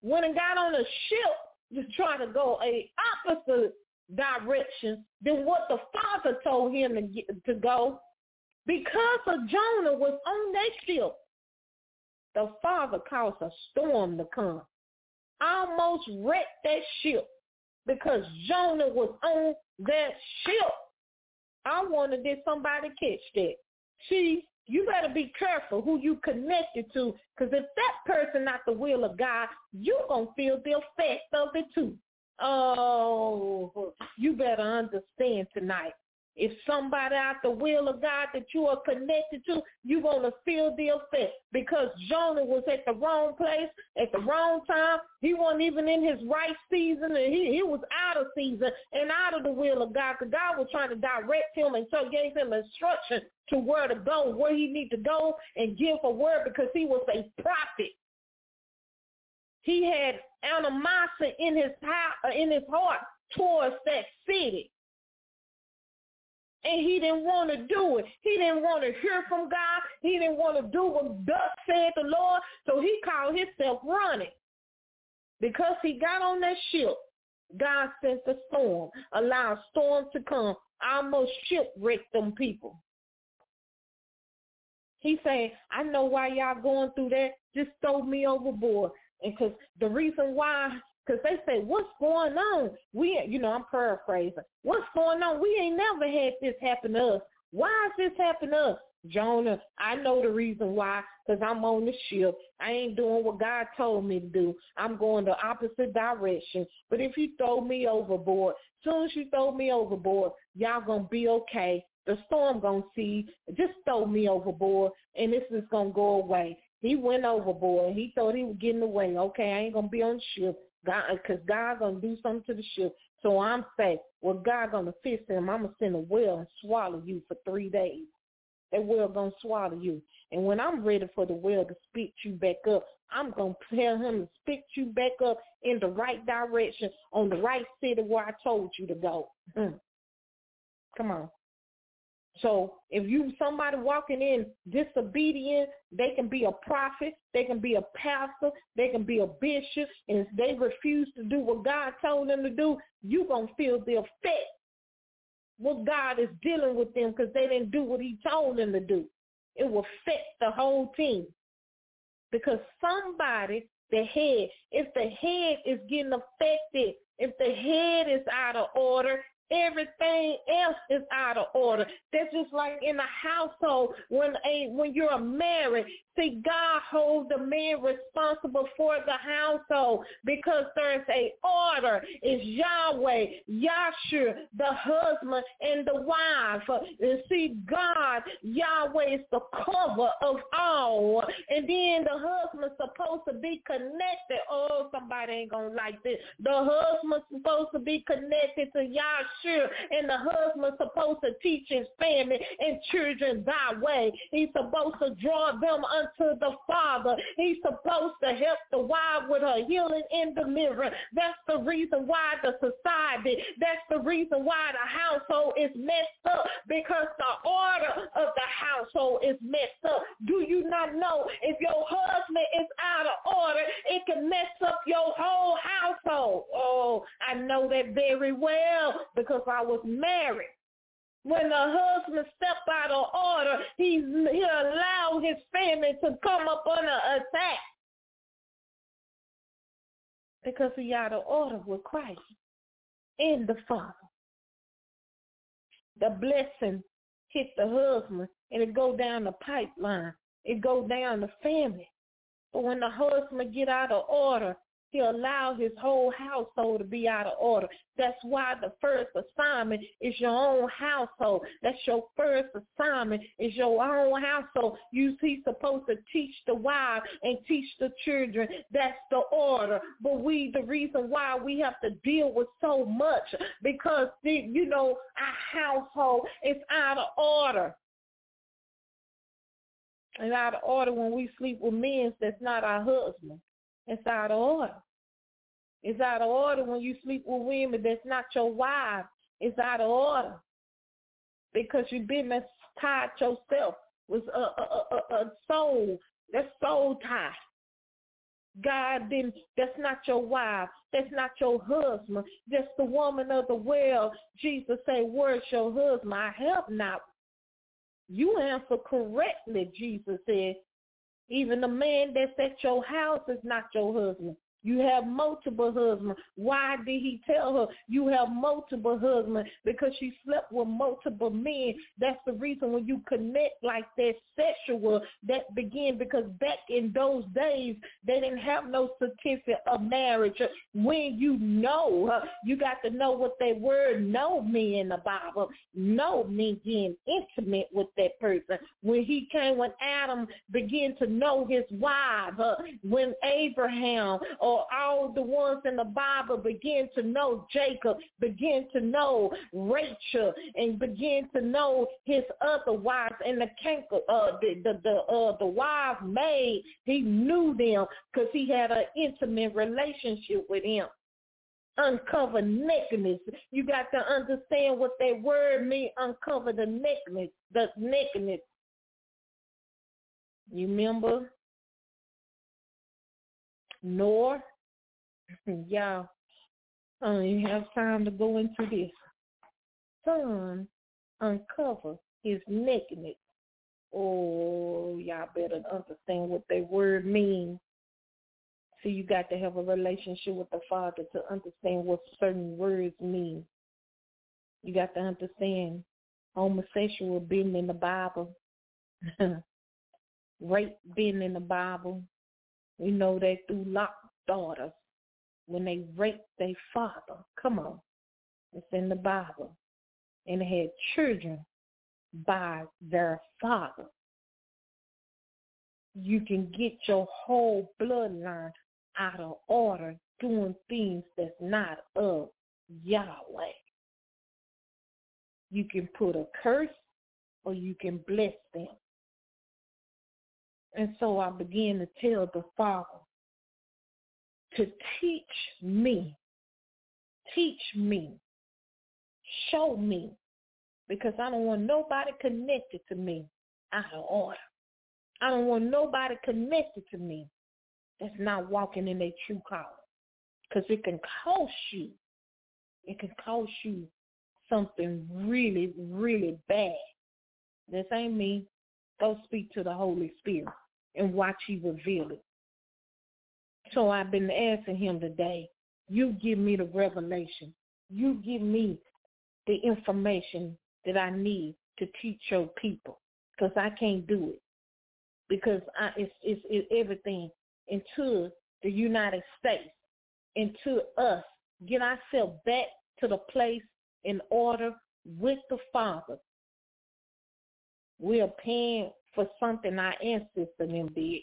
went and got on a ship just trying to go a opposite direction than what the Father told him to, get, to go. Because of Jonah was on that ship, the Father caused a storm to come. Almost wrecked that ship because Jonah was on that ship. I wanted that somebody catch that. See, you better be careful who you connected to because if that person not the will of God, you're going to feel the effect of it too. Oh, you better understand tonight. If somebody out the will of God that you are connected to, you're going to feel the effect because Jonah was at the wrong place at the wrong time. He wasn't even in his right season and he, he was out of season and out of the will of God because God was trying to direct him and so gave him instruction to where to go, where he need to go and give a word because he was a prophet. He had animosity in his heart, uh, in his heart towards that city. And he didn't want to do it. He didn't want to hear from God. He didn't want to do what thus said the Lord. So he called himself running. Because he got on that ship, God sent a storm, allowed storms to come, almost shipwrecked them people. He saying, I know why y'all going through that. Just throw me overboard. And because the reason why, because they say, what's going on? We, you know, I'm paraphrasing. What's going on? We ain't never had this happen to us. Why is this happening to us? Jonah, I know the reason why, because I'm on the ship. I ain't doing what God told me to do. I'm going the opposite direction. But if you throw me overboard, soon as you throw me overboard, y'all going to be okay. The storm going to see. Just throw me overboard, and this is going to go away. He went overboard. He thought he was getting away. Okay, I ain't gonna be on the ship. God, because God gonna do something to the ship. So I'm safe. Well, God gonna fix him. I'm gonna send a whale and swallow you for three days. That whale gonna swallow you. And when I'm ready for the whale to spit you back up, I'm gonna tell him to spit you back up in the right direction on the right city where I told you to go. Mm. Come on. So if you somebody walking in disobedient, they can be a prophet, they can be a pastor, they can be a bishop, and if they refuse to do what God told them to do, you gonna feel the effect. What God is dealing with them because they didn't do what He told them to do. It will affect the whole team because somebody, the head, if the head is getting affected, if the head is out of order, Everything else is out of order. That's just like in a household when a when you're married. See, God holds the man responsible for the household because there's a order. It's Yahweh, Yahshua, the husband and the wife. And see, God, Yahweh is the cover of all. And then the husband's supposed to be connected. Oh, somebody ain't gonna like this. The husband's supposed to be connected to Yahshua And the husband's supposed to teach his family and children thy way. He's supposed to draw them unto the Father. He's supposed to help the wife with her healing and deliverance. That's the reason why the society, that's the reason why the household is messed up because the order of the household is messed up. Do you not know if your husband is out of order, it can mess up your whole household? Oh, I know that very well because because I was married. When the husband stepped out of order, he, he allowed his family to come up under attack because he out of order with Christ and the Father. The blessing hit the husband and it go down the pipeline. It go down the family. But when the husband get out of order, he allowed his whole household to be out of order. That's why the first assignment is your own household. That's your first assignment is your own household. You see supposed to teach the wives and teach the children. That's the order. But we, the reason why we have to deal with so much because, you know, our household is out of order. It's out of order when we sleep with men that's not our husband. It's out of order. It's out of order when you sleep with women that's not your wife. It's out of order because you've been tied yourself with a, a, a, a soul. That's soul tie. God that's not your wife. That's not your husband. That's the woman of the well. Jesus said, where's your husband? I have not. You answer correctly, Jesus said. Even the man that's at your house is not your husband. You have multiple husbands. Why did he tell her you have multiple husbands? Because she slept with multiple men. That's the reason when you connect like that sexual, that begin because back in those days, they didn't have no certificate of marriage. When you know, you got to know what that word know mean in the Bible. Know means being intimate with that person. When he came, when Adam began to know his wife, when Abraham or all the ones in the Bible begin to know Jacob, begin to know Rachel, and begin to know his other wives and the uh, the the the, uh, the wife maid. He knew them because he had an intimate relationship with him uncover nakedness. You got to understand what that word means, uncover the nakedness, the nakedness. You remember nor (laughs) y'all even have time to go into this. Son uncover his nakedness. Oh, y'all better understand what that word means. So you got to have a relationship with the Father to understand what certain words mean. You got to understand homosexual being in the Bible, (laughs) rape being in the Bible, we know that through Lot's daughters, when they raped their father, come on, it's in the Bible, and they had children by their father. You can get your whole bloodline out of order doing things that's not of Yahweh. You can put a curse or you can bless them. And so I began to tell the Father to teach me, teach me, show me because I don't want nobody connected to me out of order. I don't want nobody connected to me that's not walking in their true calling. Because it can cost you. It can cost you something really, really bad. This ain't me. Go speak to the Holy Spirit and watch he reveal it. So I've been asking him today, you give me the revelation. You give me the information that I need to teach your people because I can't do it. Because I, it's, it's, it's everything into the United States, into us, get ourselves back to the place in order with the Father. We are paying for something our ancestors them did.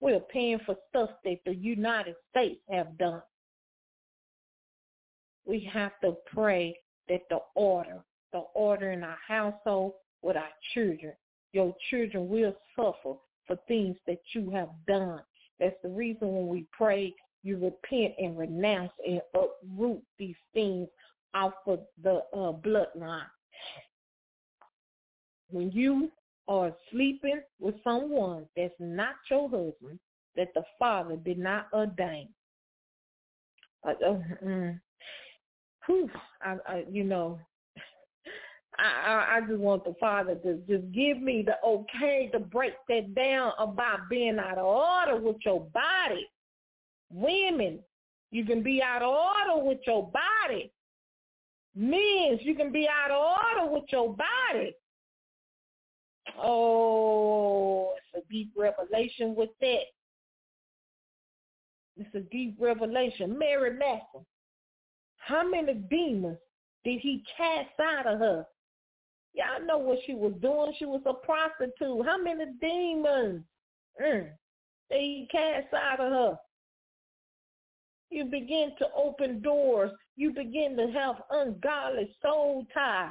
We are paying for stuff that the United States have done. We have to pray that the order, the order in our household with our children, your children will suffer for things that you have done. That's the reason when we pray, you repent and renounce and uproot these things off of the uh, bloodline. When you are sleeping with someone that's not your husband, that the father did not ordain. Uh, mm, whew, I, I, you know, I, I just want the Father to just give me the okay to break that down about being out of order with your body. Women, you can be out of order with your body. Men, you can be out of order with your body. Oh, it's a deep revelation with that. It's a deep revelation. Mary Magdalene, how many demons did he cast out of her? Y'all know what she was doing. She was a prostitute. How many demons mm, did he cast out of her? You begin to open doors. You begin to have ungodly soul tie.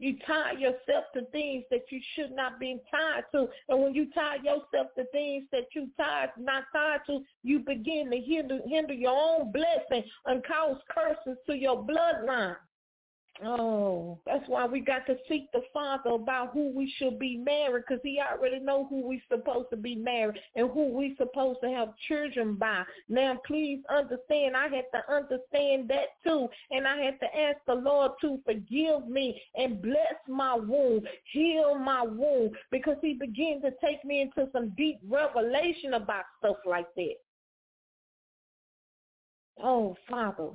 You tie yourself to things that you should not be tied to. And when you tie yourself to things that you tied, not tied to, you begin to hinder, hinder your own blessing and cause curses to your bloodline. Oh, that's why we got to seek the Father about who we should be married because he already know who we supposed to be married and who we supposed to have children by. Now, please understand, I had to understand that too. And I had to ask the Lord to forgive me and bless my wound, heal my wound because he began to take me into some deep revelation about stuff like that. Oh, Father,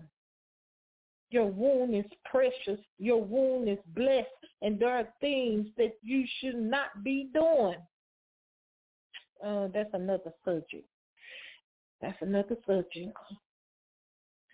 your wound is precious. Your wound is blessed. And there are things that you should not be doing. Uh, that's another subject. That's another subject.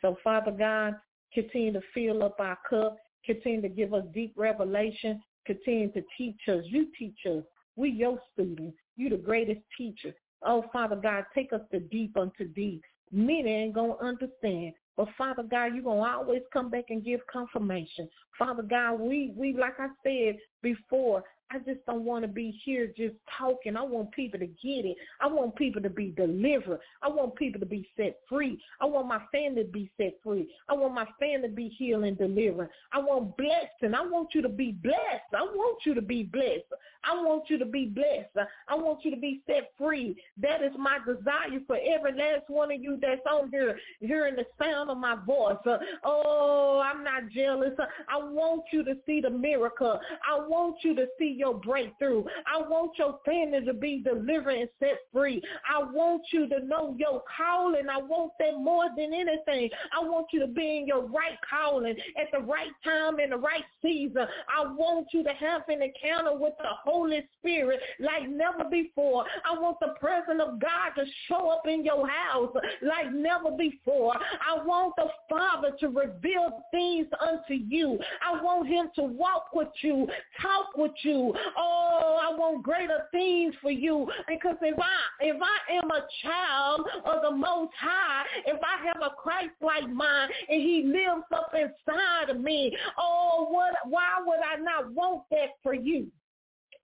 So Father God, continue to fill up our cup. Continue to give us deep revelation. Continue to teach us. You teach us. We your students. You the greatest teacher. Oh, Father God, take us to deep unto deep. Many ain't going to understand. But Father God, you're going to always come back and give confirmation. Father God, we, we like I said before, I just don't want to be here just talking. I want people to get it. I want people to be delivered. I want people to be set free. I want my family to be set free. I want my family to be healed and delivered. I want blessing. I want you to be blessed. I want you to be blessed. I want you to be blessed. I want you to be set free. That is my desire for every last one of you that's on here, hearing the sound of my voice. Oh, I'm not jealous. I want you to see the miracle. I want you to see your breakthrough. I want your family to be delivered and set free. I want you to know your calling. I want that more than anything. I want you to be in your right calling at the right time in the right season. I want you to have an encounter with the Holy Spirit like never before. I want the presence of God to show up in your house like never before. I want the Father to reveal things unto you. I want him to walk with you, talk with you, Oh, I want greater things for you. Because if I if I am a child of the Most High, if I have a Christ-like mind and He lives up inside of me, oh, what? Why would I not want that for you?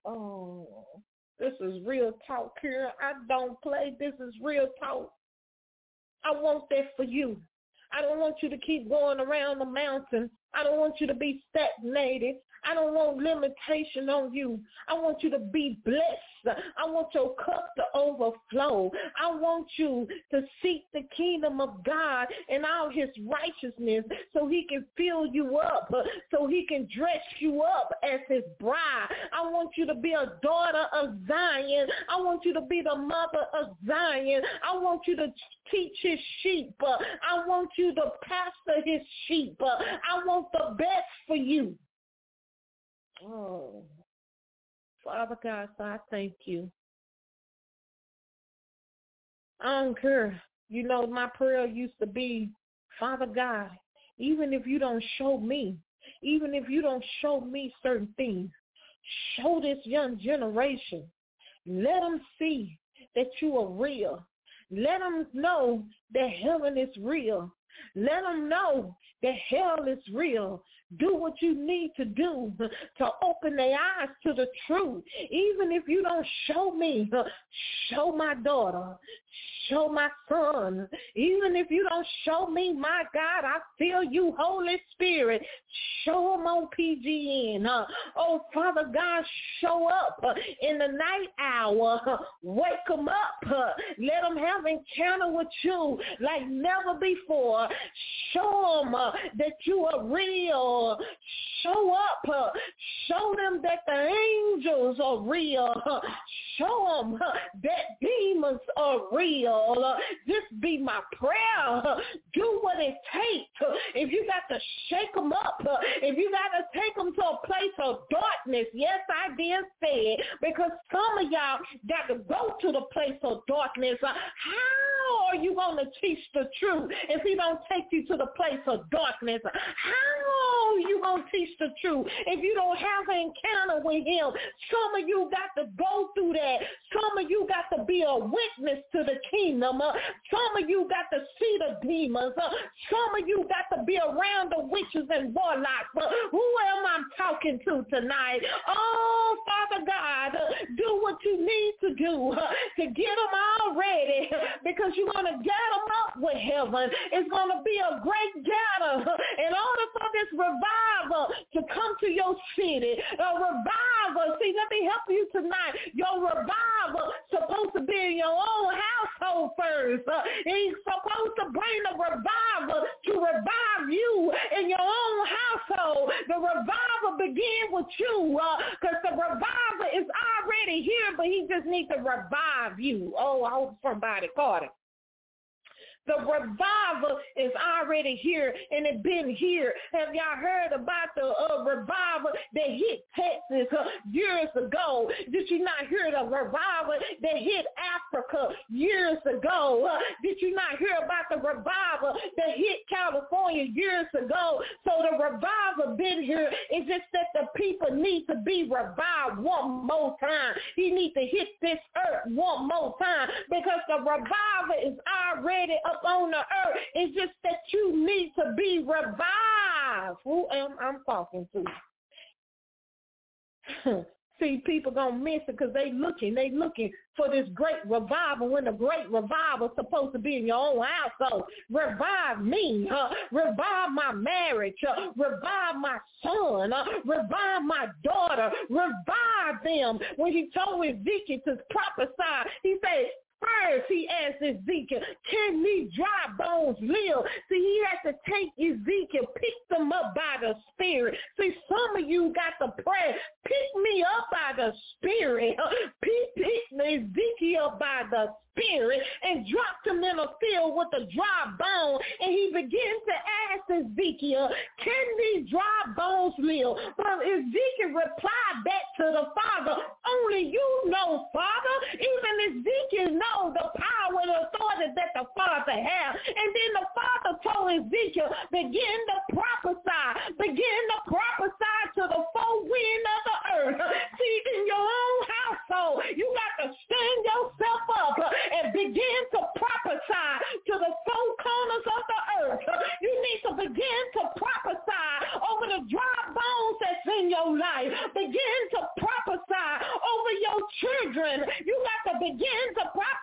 Oh, this is real talk here. I don't play. This is real talk. I want that for you. I don't want you to keep going around the mountain I don't want you to be stagnated. I don't want limitation on you. I want you to be blessed. I want your cup to overflow. I want you to seek the kingdom of God and all his righteousness so he can fill you up, so he can dress you up as his bride. I want you to be a daughter of Zion. I want you to be the mother of Zion. I want you to teach his sheep. I want you to pastor his sheep. I want the best for you. Oh, Father God, so I thank you. I don't care. You know, my prayer used to be, Father God, even if you don't show me, even if you don't show me certain things, show this young generation. Let them see that you are real. Let them know that heaven is real. Let them know that hell is real. Do what you need to do to open their eyes to the truth. Even if you don't show me, show my daughter, show my son. Even if you don't show me, my God, I feel you, Holy Spirit. Show them on PGN. Oh, Father God, show up in the night hour. Wake them up. Let them have encounter with you like never before. Show them uh, that you are real. Show up. Show them that the angels are real. Show them that demons are real. This be my prayer. Do what it takes. If you got to shake them up, if you got to take them to a place of darkness, yes, I did say it, because some of y'all got to go to the place of darkness. How are you going to teach the truth if he don't take you to the place of darkness? How are you going to teach the truth if you don't have an encounter with him? Some of you got to go through that. Some of you got to be a witness to the kingdom. Uh, some of you got to see the demons. Uh, some of you got to be around the witches and warlocks. But who am I talking to tonight? Oh, Father God, do what you need to do to get them all ready because you're going to get them up with heaven. It's going to be a great gather in order for this revival to come to your city. A revival. See, let me help you tonight. Your revival supposed to be in your own household first. He's supposed to bring the revival to revive you in your own household. The revival begins with you because uh, the revival is already here, but he just needs to revive you. Oh, I hope somebody caught it. The revival is already here and it been here. Have y'all heard about the uh, revival that hit Texas uh, years ago? Did you not hear the revival that hit Africa years ago? Uh, did you not hear about the revival that hit California years ago? So the revival been here. It's just that the people need to be revived one more time. He needs to hit this earth one more time because the revival is already up up on the earth. It's just that you need to be revived. Who am I talking to? (laughs) See, people gonna miss it because they looking, they looking for this great revival when the great revival is supposed to be in your own household. Revive me, uh, revive my marriage, uh, revive my son, uh, revive my daughter, revive them. When he told Ezekiel to prophesy, he said, First, he asked Ezekiel, can these dry bones live? See, he had to take Ezekiel, pick them up by the Spirit. See, some of you got to pray, pick me up by the Spirit. (laughs) Pick, pick Ezekiel by the spirit and dropped him in a field with a dry bone. And he began to ask Ezekiel, can these dry bones live? But Ezekiel replied back to the father, only you know, father. Even Ezekiel knows the power and authority that the father has. And then the father told Ezekiel, begin to prophesy. Begin to prophesy to the four wind of the earth. See, in your own household, you got to stand yourself up and begin to prophesy to the four corners of the earth. You need to begin to prophesy over the dry bones that's in your life. Begin to prophesy over your children. You got to begin to prophesy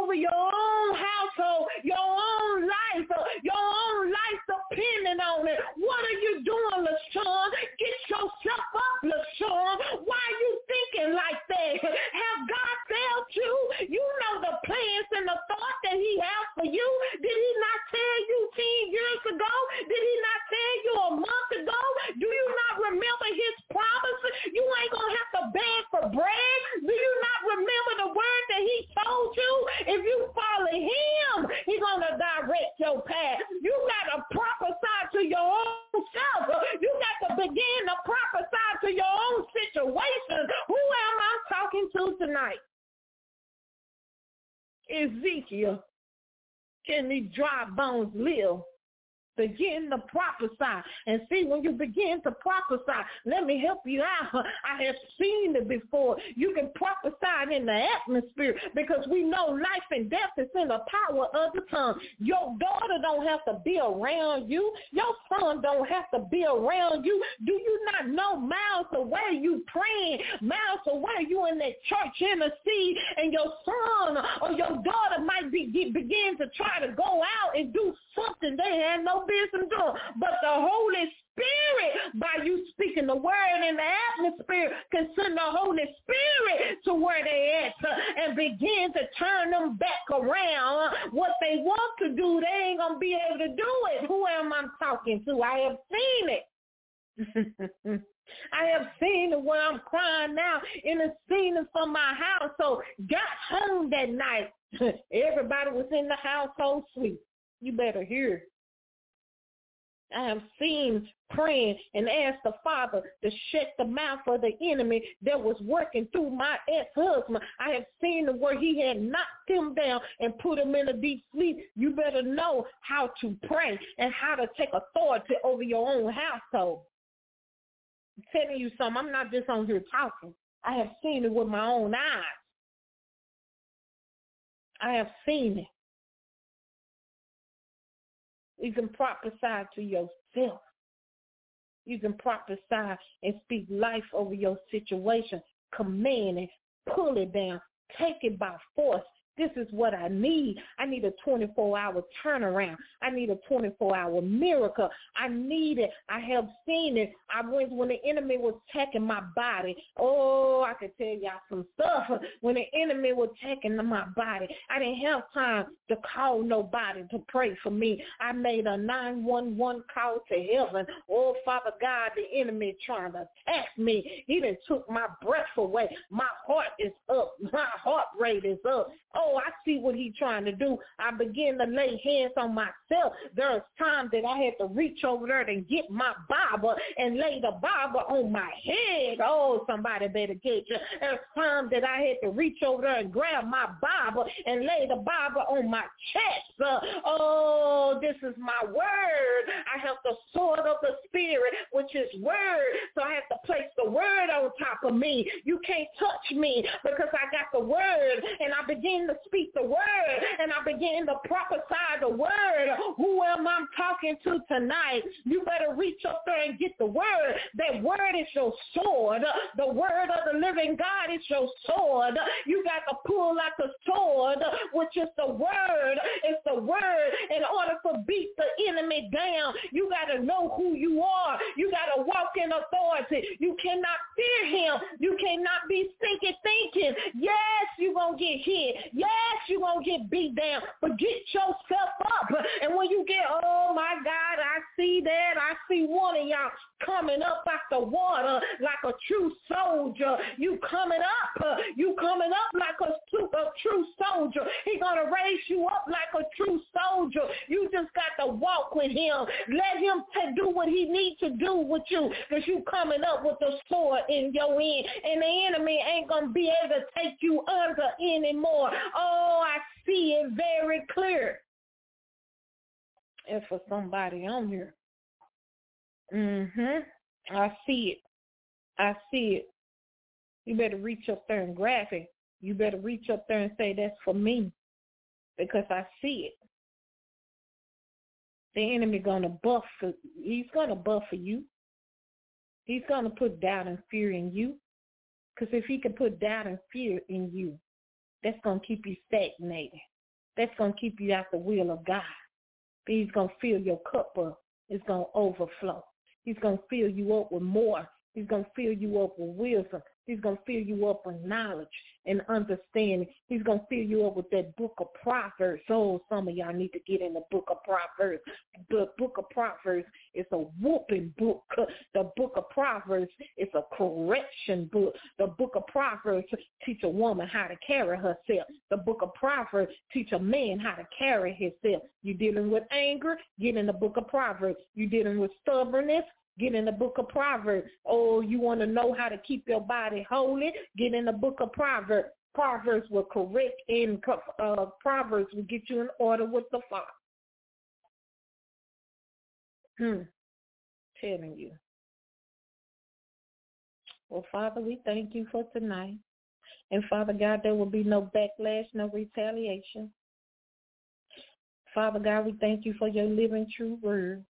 over your own household, your own life, your own life depending on on it. What are you doing, LaShun? Get yourself up, LaShun. Why are you thinking like that? Have God failed you? You know the plans and the thought that he has for you. Did he not tell you 10 years ago? Did he not tell you a month ago? Do you not remember his promises? You ain't going to have to beg for bread. Do you not remember the word that he told you? If you follow him, he's going to direct your path. You got to prophesy to your own self. You got to begin to prophesy to your own situation. Who am I talking to tonight? Ezekiel, can these dry bones live? Begin to prophesy. And see, when you begin to prophesy, let me help you out. I have seen it before. You can prophesy in the atmosphere because we know life and death is in the power of the tongue. Your daughter don't have to be around you. Your son don't have to be around you. Do you not know miles away you praying, miles away you in that church intercede, and your son or your daughter might be begin to try to go out and do something they had no But the Holy Spirit, by you speaking the word in the atmosphere, can send the Holy Spirit to where they at uh, and begin to turn them back around. What they want to do, they ain't going to be able to do it. Who am I talking to? I have seen it. (laughs) I have seen it where I'm crying now in a scene from my house. So got home that night. (laughs) Everybody was in the household sleep. You better hear I have seen praying and asked the Father to shut the mouth of the enemy that was working through my ex-husband. I have seen where he had knocked him down and put him in a deep sleep. You better know how to pray and how to take authority over your own household. I'm telling you something. I'm not just on here talking. I have seen it with my own eyes. I have seen it. You can prophesy to yourself. You can prophesy and speak life over your situation. Command it. Pull it down. Take it by force. This is what I need. I need a 24-hour turnaround. I need a 24-hour miracle. I need it. I have seen it. I went when the enemy was attacking my body. Oh, I could tell y'all some stuff. When the enemy was attacking my body, I didn't have time to call nobody to pray for me. I made a 911 call to heaven. Oh, Father God, the enemy trying to attack me. He done took my breath away. My heart is up. (laughs) My heart rate is up. Oh, oh, I see what he's trying to do. I begin to lay hands on myself. There's times that I had to reach over there and get my Bible and lay the Bible on my head. Oh, somebody better get you. There's times that I had to reach over there and grab my Bible and lay the Bible on my chest. Uh, oh, this is my word. I have the sword of the Spirit, which is word. So I have to place the word on top of me. You can't touch me because I got the word. And I begin to speak the word and I begin to prophesy the word. Who am I talking to tonight? You better reach up there and get the word. That word is your sword. The word of the living God is your sword. You got to pull like a sword, which is the word. It's the word. In order to beat the enemy down, you got to know who you are. You got to walk in authority. You cannot fear him. You cannot be stinking thinking. Yes, you're going to get hit. Yes, you're going to get beat down, but get yourself up. And when you get, oh my God, I see that. I see one of y'all coming up out the water like a true soldier. You coming up. Uh, you coming up like a true, a true soldier. He going to raise you up like a true soldier. You just got to walk with him. Let him t- do what he needs to do with you because you coming up with the sword in your end. And the enemy ain't going to be able to take you under anymore. Oh, I see it very clear. And for somebody on here. Mhm. I see it. I see it. You better reach up there and grab it. You better reach up there and say that's for me because I see it. The enemy gonna buff. He's gonna buffer you. He's gonna put doubt and fear in you. Because if he can put doubt and fear in you, that's to keep you stagnated. That's to keep you out the will of God. He's going to fill your cup up going to overflow. He's going to fill you up with more. He's going to fill you up with wisdom. He's going to fill you up with knowledge and understanding. He's going to fill you up with that book of Proverbs. Oh, some of y'all need to get in the book of Proverbs. The book of Proverbs is a whooping book. The book of Proverbs is a correction book. The book of Proverbs teach a woman how to carry herself. The book of Proverbs teach a man how to carry himself. You dealing with anger? Get in the book of Proverbs. You dealing with stubbornness? Get in the book of Proverbs. Oh, you want to know how to keep your body holy? Get in the book of Proverbs. Proverbs will correct and uh, Proverbs will get you in order with the Father. Hmm. Telling you. Well, Father, we thank you for tonight. And Father God, there will be no backlash, no retaliation. Father God, we thank you for your living true word.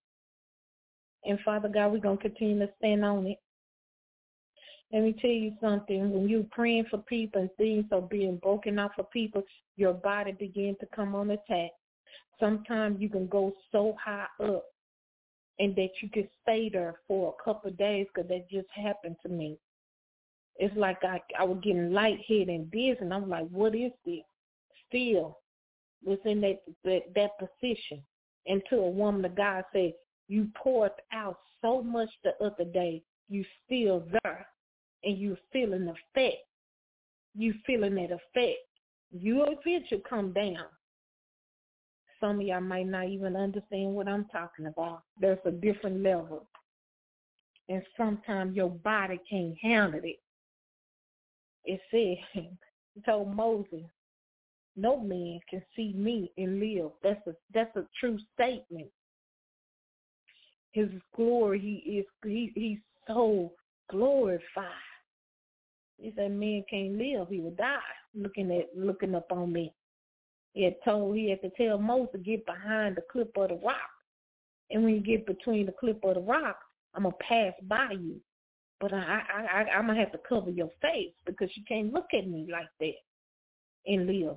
And Father God, we're going to continue to stand on it. Let me tell you something. When you're praying for people and things are being broken off for people, your body begins to come on attack. Sometimes you can go so high up and that you can stay there for a couple of days because that just happened to me. It's like I, I was getting lightheaded and dizzy, and I'm like, what is this? Still was in that, that, that position until a woman of God said, you poured out so much the other day. You still there, and you feeling the effect. You feeling that effect. You eventually come down. Some of y'all might not even understand what I'm talking about. There's a different level. And sometimes your body can't handle it. It said, he (laughs) told Moses, no man can see me and live. That's a that's a true statement his glory. He is he, he's so glorified. He said man can't live, he would die looking at looking up on me. He had told he had to tell Moses to get behind the clip of the rock. And when you get between the clip of the rock, I'm gonna pass by you. But I I, I I'm gonna have to cover your face because you can't look at me like that and live.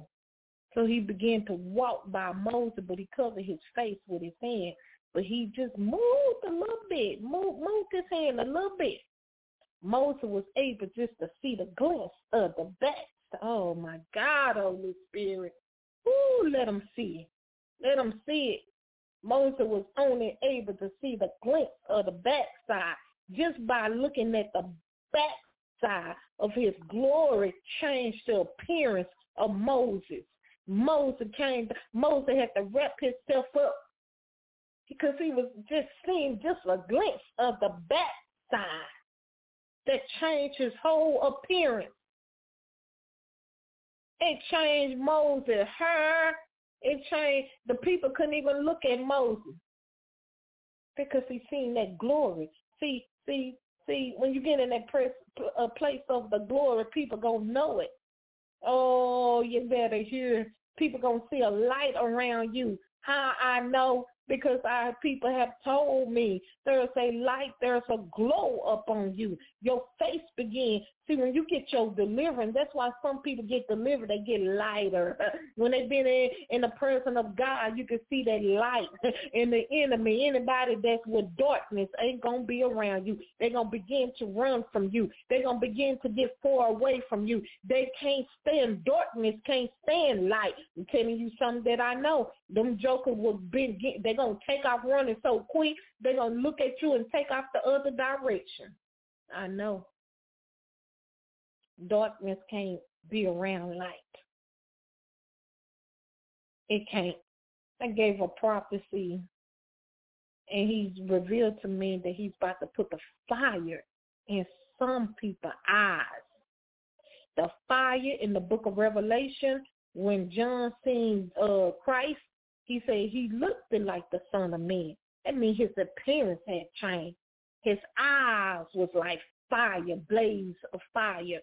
So he began to walk by Moses, but he covered his face with his hand but he just moved a little bit, moved, moved his hand a little bit. Moses was able just to see the glimpse of the back. Oh my God, Holy Spirit. Ooh, let him see it. Let him see it. Moses was only able to see the glimpse of the backside just by looking at the backside of his glory changed the appearance of Moses. Moses came, Moses had to wrap himself up because he was just seeing just a glimpse of the backside that changed his whole appearance. It changed Moses, her. It changed. The people couldn't even look at Moses because he seen that glory. See, see, see. When you get in that press, a uh, place of the glory, people gonna know it. Oh, you better hear. People gonna see a light around you. How I know because our people have told me there's a light, there's a glow upon you. Your face begins. See, when you get your deliverance, that's why some people get delivered. They get lighter. (laughs) When they've been in, in the presence of God, you can see that light. (laughs) in the enemy, anybody that's with darkness ain't going to be around you. They're going to begin to run from you. They're going to begin to get far away from you. They can't stand darkness, can't stand light. I'm telling you something that I know. Them jokers will be, they're going to take off running so quick, they're going to look at you and take off the other direction. I know. Darkness can't be around light. It can't. I gave a prophecy and he's revealed to me that he's about to put the fire in some people's eyes. The fire in the book of Revelation, when John sees uh, Christ, he said he looked like the Son of Man. That means his appearance had changed. His eyes was like fire, blaze of fire.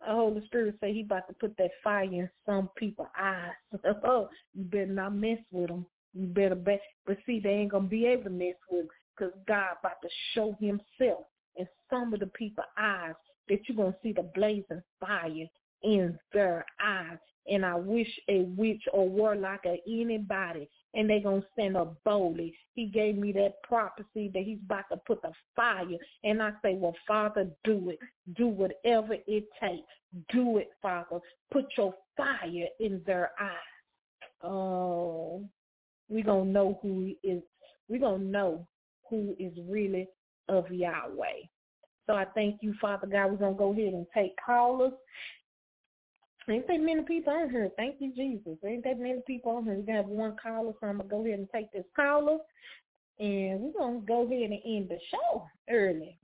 The Holy Spirit say he about to put that fire in some people's eyes. (laughs) oh, you better not mess with them. You better bet. But see, they ain't going to be able to mess with because God about to show himself in some of the people's eyes that you're going to see the blazing fire in their eyes. And I wish a witch or warlock or anybody and they going to stand up boldly. He gave me that prophecy that he's about to put the fire. And I say, well, Father, do it. Do whatever it takes. Do it, Father. Put your fire in their eyes. Oh, we're going to know who is, we're going to know who is really of Yahweh. So I thank you, Father God. We're going to go ahead and take callers. Ain't that many people on here. Thank you, Jesus. Ain't that many people on here. We have one caller, so I'm going to go ahead and take this caller. And we're going to go ahead and end the show early.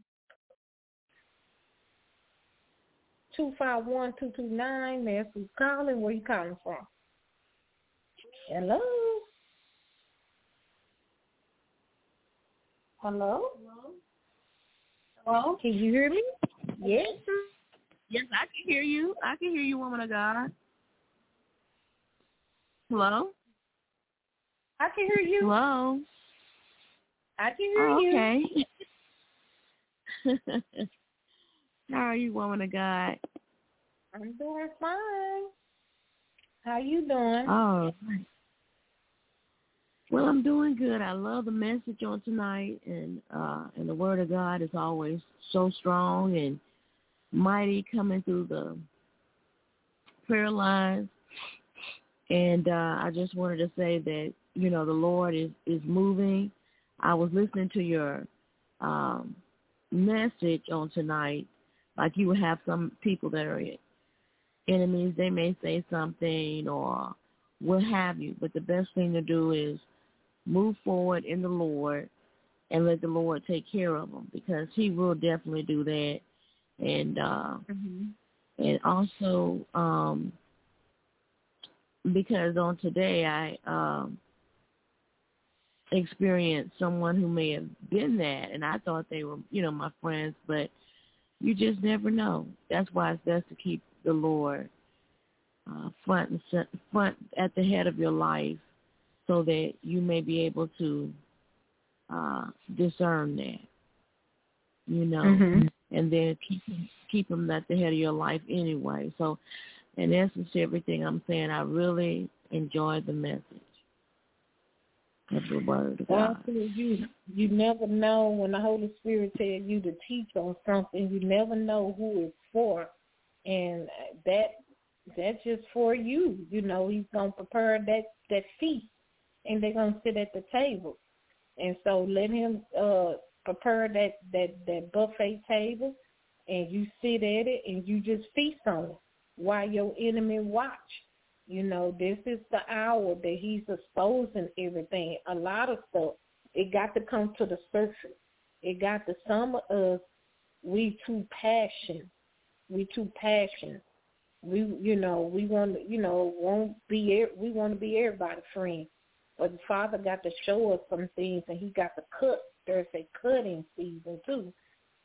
251-229, man, who's calling. Where you calling from? Hello? Hello? Hello? Hello? Can you hear me? Yes. Yes, I can hear you. I can hear you, woman of God. Hello? I can hear you. Hello? I can hear oh, you. Okay. (laughs) How are you, woman of God? I'm doing fine. How you doing? Oh, well, I'm doing good. I love the message on tonight, and uh, and the Word of God is always so strong and mighty coming through the prayer lines. And uh, I just wanted to say that you know the Lord is is moving. I was listening to your um, message on tonight. Like you would have some people that are enemies. They may say something or what have you. But the best thing to do is move forward in the Lord and let the Lord take care of them because He will definitely do that. And uh, mm-hmm. and also um, because on today I um, experienced someone who may have been that, and I thought they were you know my friends, but you just never know. That's why it's best to keep the Lord uh, front and front at the head of your life so that you may be able to uh, discern that, you know, mm-hmm. And then keep keep them at the head of your life anyway. So, in essence, everything I'm saying, I really enjoyed the message of the word of well, God. You you never know when the Holy Spirit tells you to teach on something. You never know who it's for, and that that's just for you. You know, He's gonna prepare that that feast and they're gonna sit at the table. And so let him uh prepare that that that buffet table, and you sit at it and you just feast on it while your enemy watch. You know, this is the hour that he's exposing everything. A lot of stuff. It got to come to the surface. It got to some of us. We too passionate. We too passionate. We, you know, we want, to, you know, won't be. We want to be everybody's friend. But the Father got to show us some things, and He got to cut. There's a cutting season too,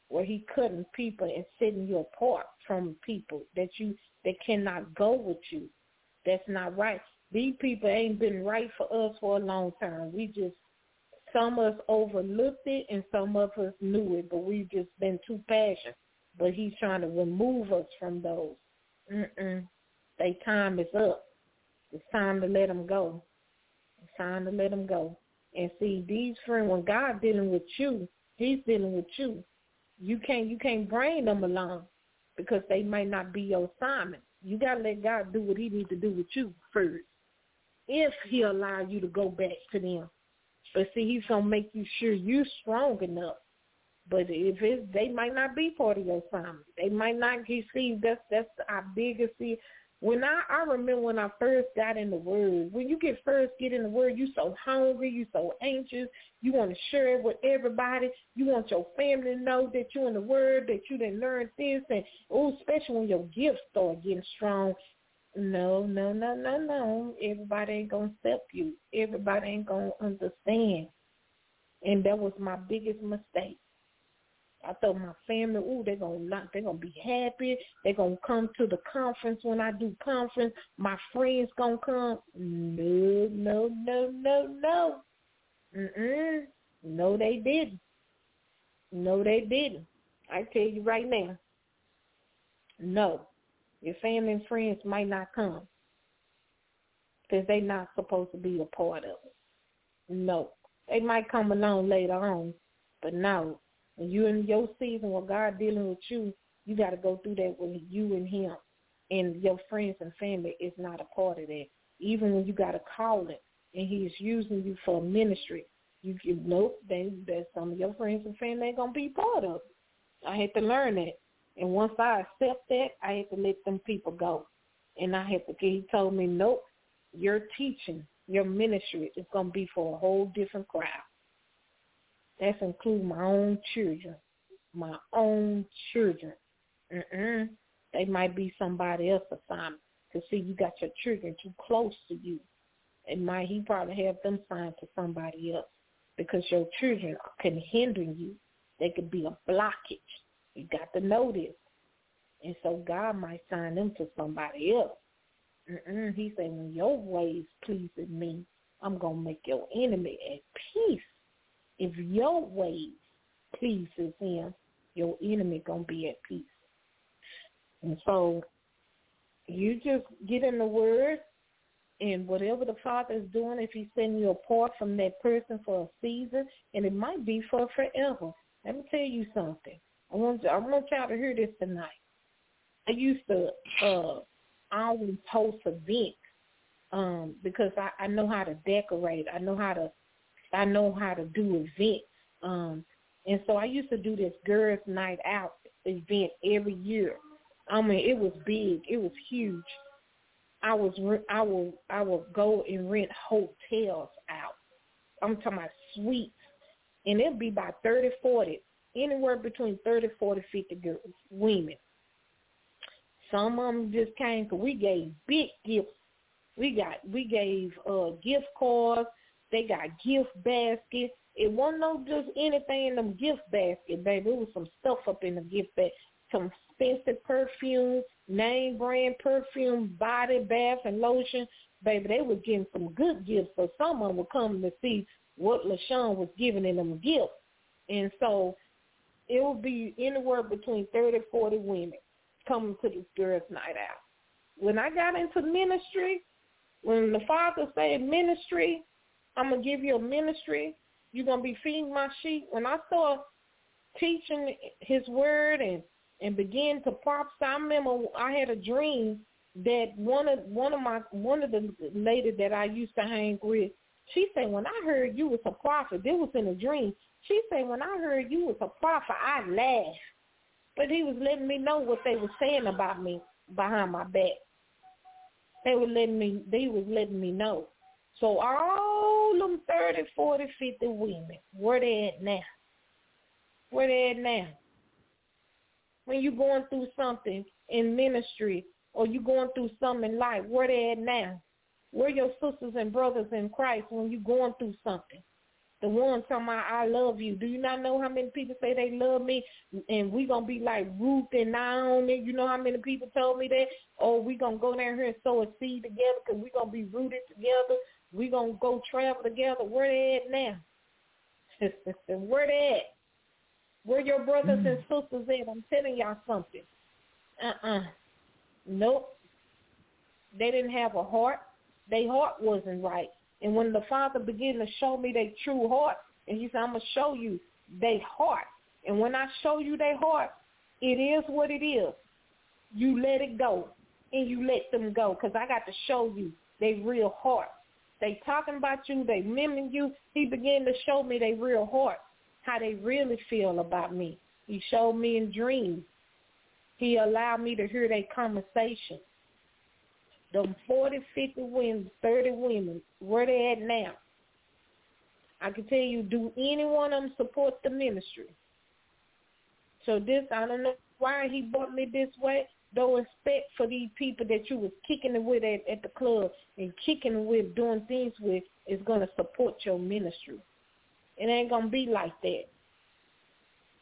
where He cutting people and setting you apart from people that you that cannot go with you. That's not right. These people ain't been right for us for a long time. We just some of us overlooked it, and some of us knew it, but we've just been too passionate. But He's trying to remove us from those. Mm-mm. Their time is up. It's time to let them go It's time to let them go. And see, these friends, when God dealing with you, He's dealing with you. You can't you can't bring them along because they might not be your assignment. You gotta let God do what He needs to do with you first. If He allow you to go back to them, but see, He's gonna make you sure you're strong enough. But if it, they might not be part of your assignment, they might not. You see, that's that's our biggest. See, when I I remember when I first got in the word. When you get first get in the word, you so hungry, you so anxious. You want to share it with everybody. You want your family to know that you're in the word, that you didn't learn this, and oh, especially when your gifts start getting strong. No, no, no, no, no. Everybody ain't gonna accept you. Everybody ain't gonna understand. And that was my biggest mistake. I thought my family, ooh, they're gonna they're gonna be happy. They're gonna come to the conference when I do conference. My friends gonna come. No, no, no, no, no. Mm-mm. No, they didn't. No, they didn't. I tell you right now. No, your family and friends might not come because they're not supposed to be a part of it. No. They might come along later on, but no. When you in your season where God dealing with you, you got to go through that with you and Him, and your friends and family is not a part of that. Even when you got a calling and He is using you for ministry, you you nope. Then that some of your friends and family ain't gonna be part of it. I had to learn that, and once I accept that, I had to let them people go, and I had to. He told me, nope, your teaching, your ministry is gonna be for a whole different crowd. That's include my own children, my own children. Mm-mm. They might be somebody else's assignment. Cause see, you got your children too close to you. It might he probably have them signed to somebody else because your children can hinder you. They could be a blockage. You got to know this. And so God might sign them to somebody else. Mm-mm. He said, when your ways pleases me, I'm going to make your enemy at peace. If your ways pleases him, your enemy to be at peace. And so you just get in the word and whatever the Father is doing, if he's sending you apart from that person for a season, and it might be for forever. Let me tell you something. I want you, I want y'all to hear this tonight. I used to uh always host events um because I, I know how to decorate. I know how to I know how to do events. Um and so I used to do this girls night out event every year. I mean, it was big. It was huge. I was I will I will go and rent hotels out. I'm talking about suites, and it'll be about thirty, forty, anywhere between thirty, forty, fifty girls, women. Some of them just came because we gave big gifts. We got we gave uh gift cards. They got gift baskets. It wasn't no just anything in them gift basket, baby. It was some stuff up in the gift bag. Some expensive perfumes, name brand perfume, body bath and lotion. Baby, they were getting some good gifts. So someone would come to see what LaShun was giving in them gifts. And so it would be anywhere between 30 40 women coming to this girls' night out. When I got into ministry, when the Father said ministry, I'm to give you a ministry. You're to be feeding my sheep. When I started teaching his word and and began to prophesy. I remember I had a dream that one of one of my one of the ladies that I used to hang with, she said when I heard you was a prophet, this was in a dream. She said when I heard you was a prophet, I laughed. But he was letting me know what they were saying about me behind my back. They were letting me they was letting me know. So all them thirty, forty, fifty women, where they at now? Where they at now? when you're going through something in ministry or you're going through something in life, where they at now? Where your sisters and brothers in Christ when you're going through something? The one talking about I love you. Do you not know how many people say they love me and we gonna be like Ruth and Naomi? You know how many people told me that? Oh, we gonna go down here and sow a seed together because we gonna be rooted together. We gonna go travel together. Where they at now? (laughs) Where they at? Where your brothers mm. and sisters at? I'm telling y'all something. Uh-uh. Nope. They didn't have a heart. Their heart wasn't right. And when the Father began to show me their true heart, and he said, I'm going to show you their heart. And when I show you their heart, it is what it is. You let it go, and you let them go, because I got to show you their real heart. They talking about you. They mimicking you. He began to show me their real heart how they really feel about me. He showed me in dreams. He allowed me to hear their conversation. Them 40, 50 women, 30 women, where they at now? I can tell you, do any one of them support the ministry? So this, I don't know why he brought me this way. Though respect for these people that you was kicking it with at, at the club and kicking with, doing things with, is going to support your ministry. It ain't gonna be like that.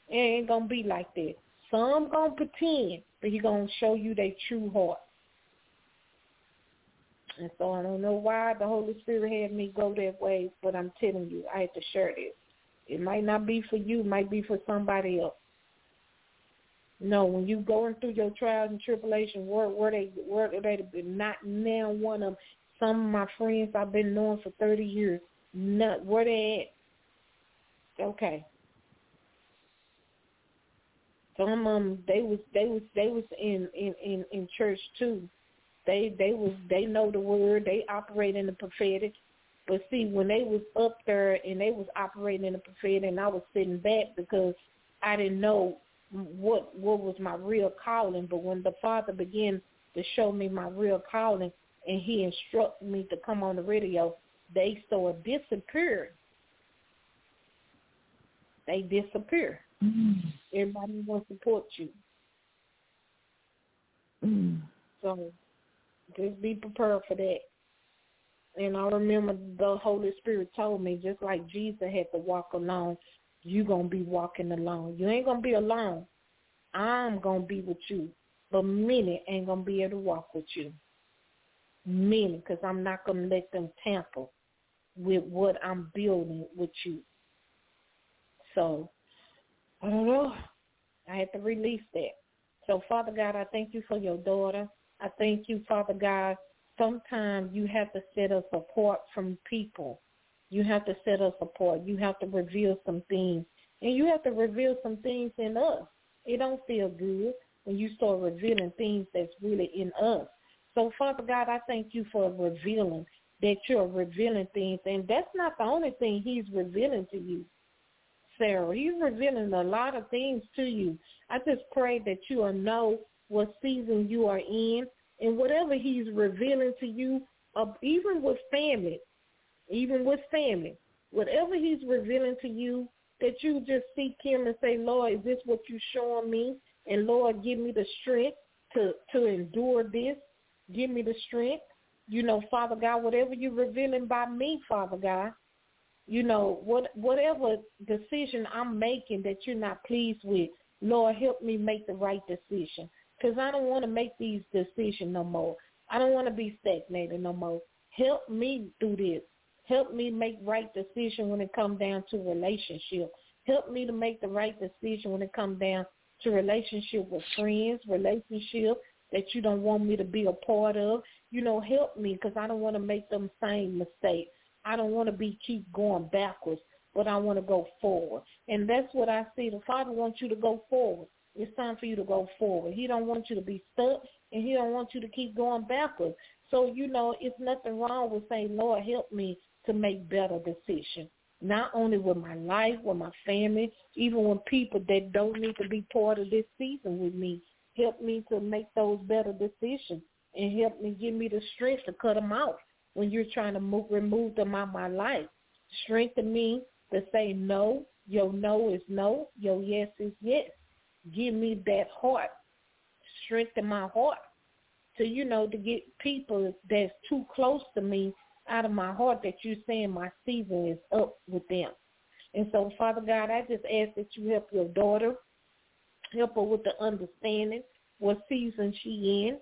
It ain't gonna be like that. Some gonna pretend, but he gonna show you their true heart. And so I don't know why the Holy Spirit had me go that way, but I'm telling you, I had to share this. It might not be for you, it might be for somebody else. No, when you going through your trials and tribulations, where where they where they not now one of them. Some of my friends I've been knowing for thirty years, Not where they at. Okay. Some of them, they was they was they was in in in in church too. They they was they know the word. They operate in the prophetic. But see, when they was up there and they was operating in the prophetic, and I was sitting back because I didn't know what what was my real calling. But when the Father began to show me my real calling, and He instructed me to come on the radio, they started disappearing. They disappear. Mm. Everybody wants to support you. Mm. So just be prepared for that. And I remember the Holy Spirit told me, just like Jesus had to walk alone, you going to be walking alone. You ain't going to be alone. I'm going to be with you. But many ain't going to be able to walk with you. Many, because I'm not going to let them tamper with what I'm building with you. So, I don't know. I had to release that. So, Father God, I thank you for your daughter. I thank you, Father God. Sometimes you have to set us apart from people. You have to set us apart. You have to reveal some things. And you have to reveal some things in us. It don't feel good when you start revealing things that's really in us. So, Father God, I thank you for revealing that you're revealing things. And that's not the only thing he's revealing to you. Sarah. He's revealing a lot of things to you. I just pray that you will know what season you are in and whatever he's revealing to you, uh, even with family, even with family, whatever he's revealing to you, that you just seek him and say, Lord, is this what you're showing me? And Lord, give me the strength to, to endure this. Give me the strength. You know, Father God, whatever you're revealing by me, Father God, you know, what whatever decision I'm making that you're not pleased with, Lord, help me make the right decision. Because I don't want to make these decisions no more. I don't want to be stagnated no more. Help me do this. Help me make right decision when it comes down to relationship. Help me to make the right decision when it comes down to relationship with friends, relationship that you don't want me to be a part of. You know, help me because I don't want to make them same mistakes. I don't want to be keep going backwards, but I want to go forward. And that's what I see. The Father wants you to go forward. It's time for you to go forward. He don't want you to be stuck, and he don't want you to keep going backwards. So, you know, it's nothing wrong with saying, Lord, help me to make better decisions. Not only with my life, with my family, even with people that don't need to be part of this season with me. Help me to make those better decisions and help me give me the strength to cut them out when you're trying to move, remove them out of my life. Strengthen me to say no. Your no is no. Your yes is yes. Give me that heart. Strengthen my heart to, you know, to get people that's too close to me out of my heart that you're saying my season is up with them. And so, Father God, I just ask that you help your daughter, help her with the understanding what season she in,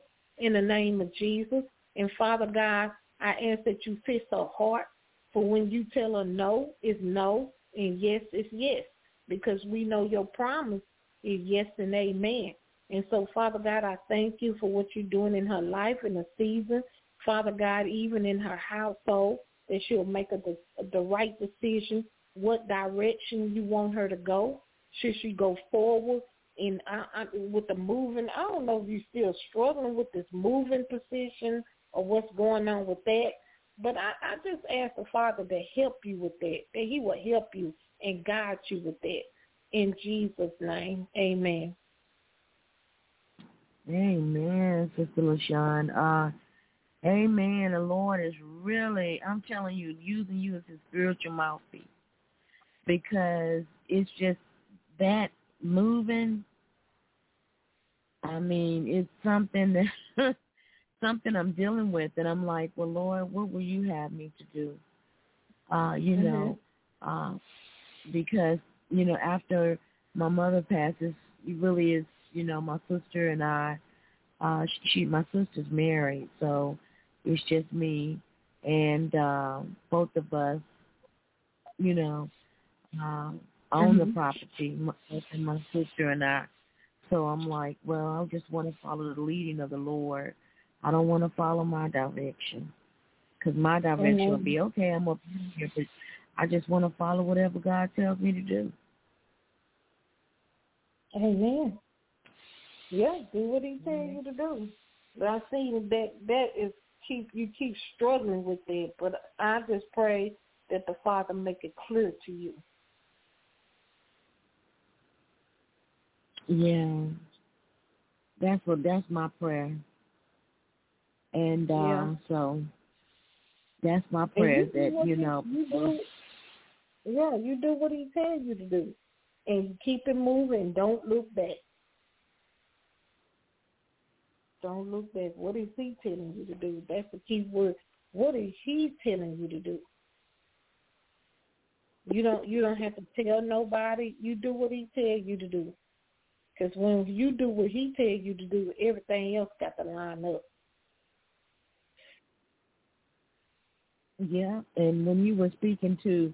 in the name of Jesus. And Father God, I ask that you fix her heart for when you tell her no is no and yes is yes because we know your promise is yes and amen. And so, Father God, I thank you for what you're doing in her life in the season. Father God, even in her household, that she'll make a, the, right decision, what direction you want her to go. Should she go forward in I, I, with the moving? I don't know if you're still struggling with this moving position or what's going on with that. But I, I just ask the Father to help you with that, that he will help you and guide you with that. In Jesus' name, amen. Amen, Sister LaShun. Uh, amen. The Lord is really, I'm telling you, using you as his spiritual mouthpiece because it's just that moving. I mean, it's something that (laughs) something I'm dealing with, and I'm like, well, Lord, what will you have me to do? Uh, you mm-hmm. know, uh, because you know, after my mother passes, it really is, you know, my sister and I. Uh, she, my sister's married, so it's just me and uh, both of us, you know, uh, own mm-hmm. the property, my, and my sister and I. So I'm like, well, I just want to follow the leading of the Lord I don't want to follow my direction. because my direction Amen. will be okay. I'm up here, but I just want to follow whatever God tells me to do. Amen. Yeah, do what He tells you to do. But I see that that is keep you keep struggling with it. But I just pray that the Father make it clear to you. Yeah, that's what that's my prayer. And uh yeah. so that's my prayer you that you know. You do, yeah, you do what he tells you to do, and keep it moving. Don't look back. Don't look back. What is he telling you to do? That's the key word. What is he telling you to do? You don't. You don't have to tell nobody. You do what he tells you to do. Because when you do what he tells you to do, everything else got to line up. Yeah, and when you were speaking to,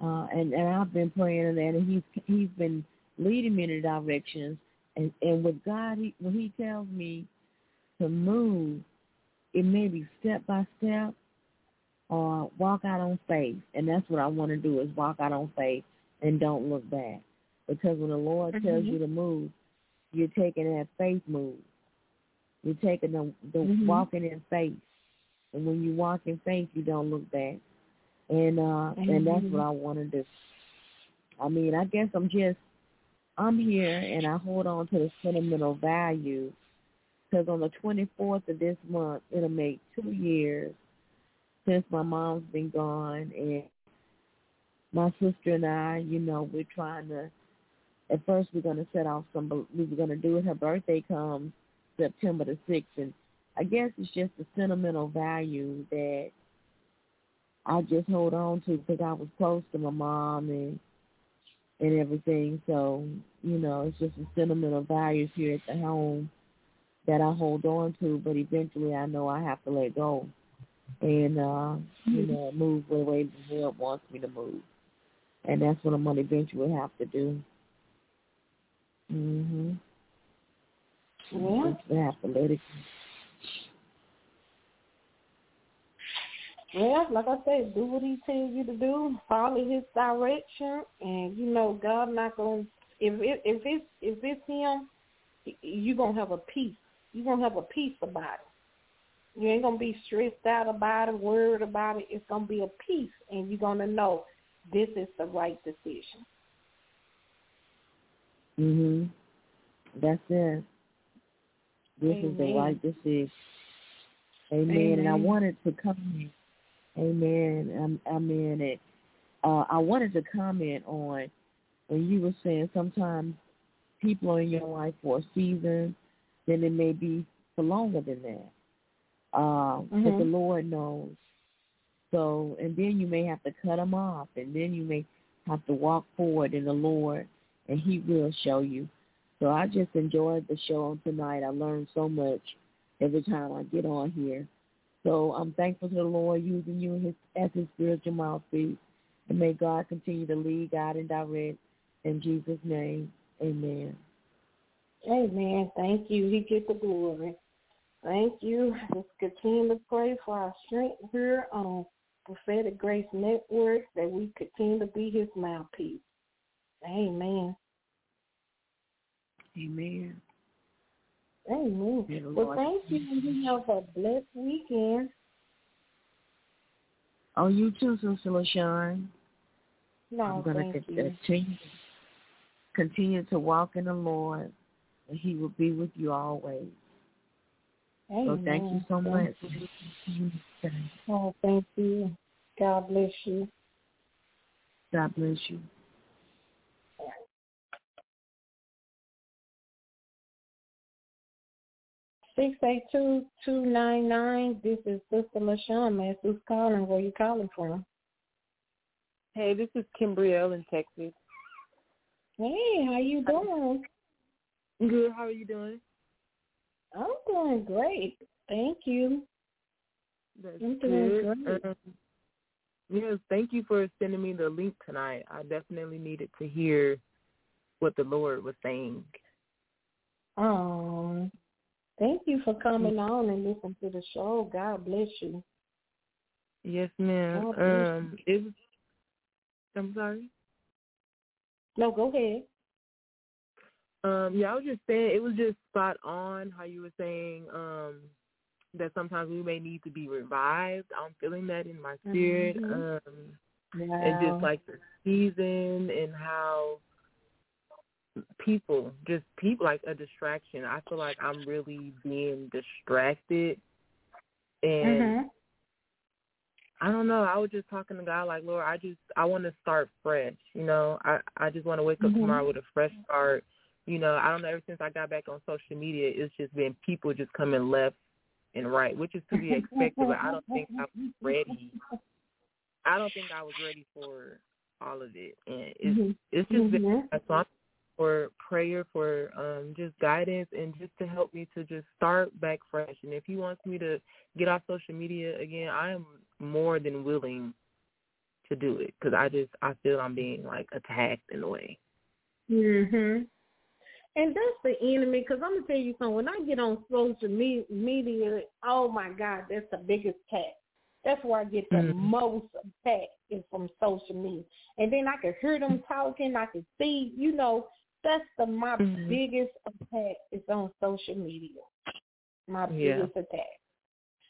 uh, and and I've been praying that, and he's he's been leading me in the directions, and and with God, he, when He tells me to move, it may be step by step, or walk out on faith, and that's what I want to do is walk out on faith and don't look back, because when the Lord mm-hmm. tells you to move, you're taking that faith move. You're taking the, the mm-hmm. walking in faith and when you walk in faith, you don't look back. And uh mm-hmm. and that's what I want to do. I mean, I guess I'm just I'm here and I hold on to the sentimental value because on the 24th of this month, it'll make two years since my mom's been gone, and my sister and I, you know, we're trying to. At first, we're going to set off some. We were going to do it. Her birthday comes September the sixth, and I guess it's just the sentimental value that I just hold on to because I was close to my mom and and everything. So you know, it's just the sentimental values here at the home that I hold on to. But eventually, I know I have to let go and uh, you know move the way the Lord wants me to move, and that's what I'm gonna eventually have to do. Mhm. Yeah. I have to let it. Well, like I said, do what he tells you to do. Follow his direction, and you know God not gonna. If it, if it's if it's him, you gonna have a peace. You gonna have a peace about it. You ain't gonna be stressed out about it, worried about it. It's gonna be a peace, and you're gonna know this is the right decision. Mhm. That's it. This Amen. is the right decision. Amen. Amen. And I wanted to come Amen. I, I mean it. Uh, I wanted to comment on when you were saying sometimes people are in your life for a season, then it may be for longer than that. Uh, mm-hmm. But the Lord knows. So, and then you may have to cut them off, and then you may have to walk forward in the Lord, and He will show you. So I just enjoyed the show on tonight. I learned so much every time I get on here. So I'm thankful to the Lord using you his, as his spiritual mouthpiece. And may God continue to lead, guide, and direct. In Jesus' name, amen. Amen. Thank you. He get the glory. Thank you. Let's continue to pray for our strength here on Prophetic Grace Network that we continue to be his mouthpiece. Amen. Amen. Amen. Well, thank you. You have a blessed weekend. Oh, you too, Sister LaShun. No, I'm going to continue, continue to walk in the Lord, and He will be with you always. Amen. So thank you so much. Oh, thank you. God bless you. God bless you. Six eight two two nine nine. This is Sister LaShun. Man, who's calling? Where you calling from? Hey, this is Kimbrielle in Texas. Hey, how you doing? Good. How are you doing? I'm doing great. Thank you. That's I'm doing good. Um, yes, thank you for sending me the link tonight. I definitely needed to hear what the Lord was saying. Um, Thank you for coming on and listening to the show. God bless you. Yes, ma'am. Um, it was, I'm sorry. No, go ahead. Um, yeah, I was just saying it was just spot on how you were saying um that sometimes we may need to be revived. I'm feeling that in my spirit. Mm-hmm. Um wow. and just like the season and how people just people like a distraction. I feel like I'm really being distracted and mm-hmm. I don't know. I was just talking to God like, Lord, I just I want to start fresh. You know, I I just want to wake up mm-hmm. tomorrow with a fresh start. You know, I don't know. Ever since I got back on social media, it's just been people just coming left and right, which is to be expected. but I don't think I was ready. I don't think I was ready for all of it, and it's mm-hmm. it's just been mm-hmm. a song for prayer, for um just guidance, and just to help me to just start back fresh. And if he wants me to get off social media again, I am more than willing to do it because I just I feel I'm being like attacked in a way. Mhm. And that's the enemy, because I'm gonna tell you something. When I get on social media, oh my God, that's the biggest attack. That's where I get the mm-hmm. most attack is from social media. And then I can hear them talking. I can see, you know, that's the my mm-hmm. biggest attack is on social media. My yeah. biggest attack.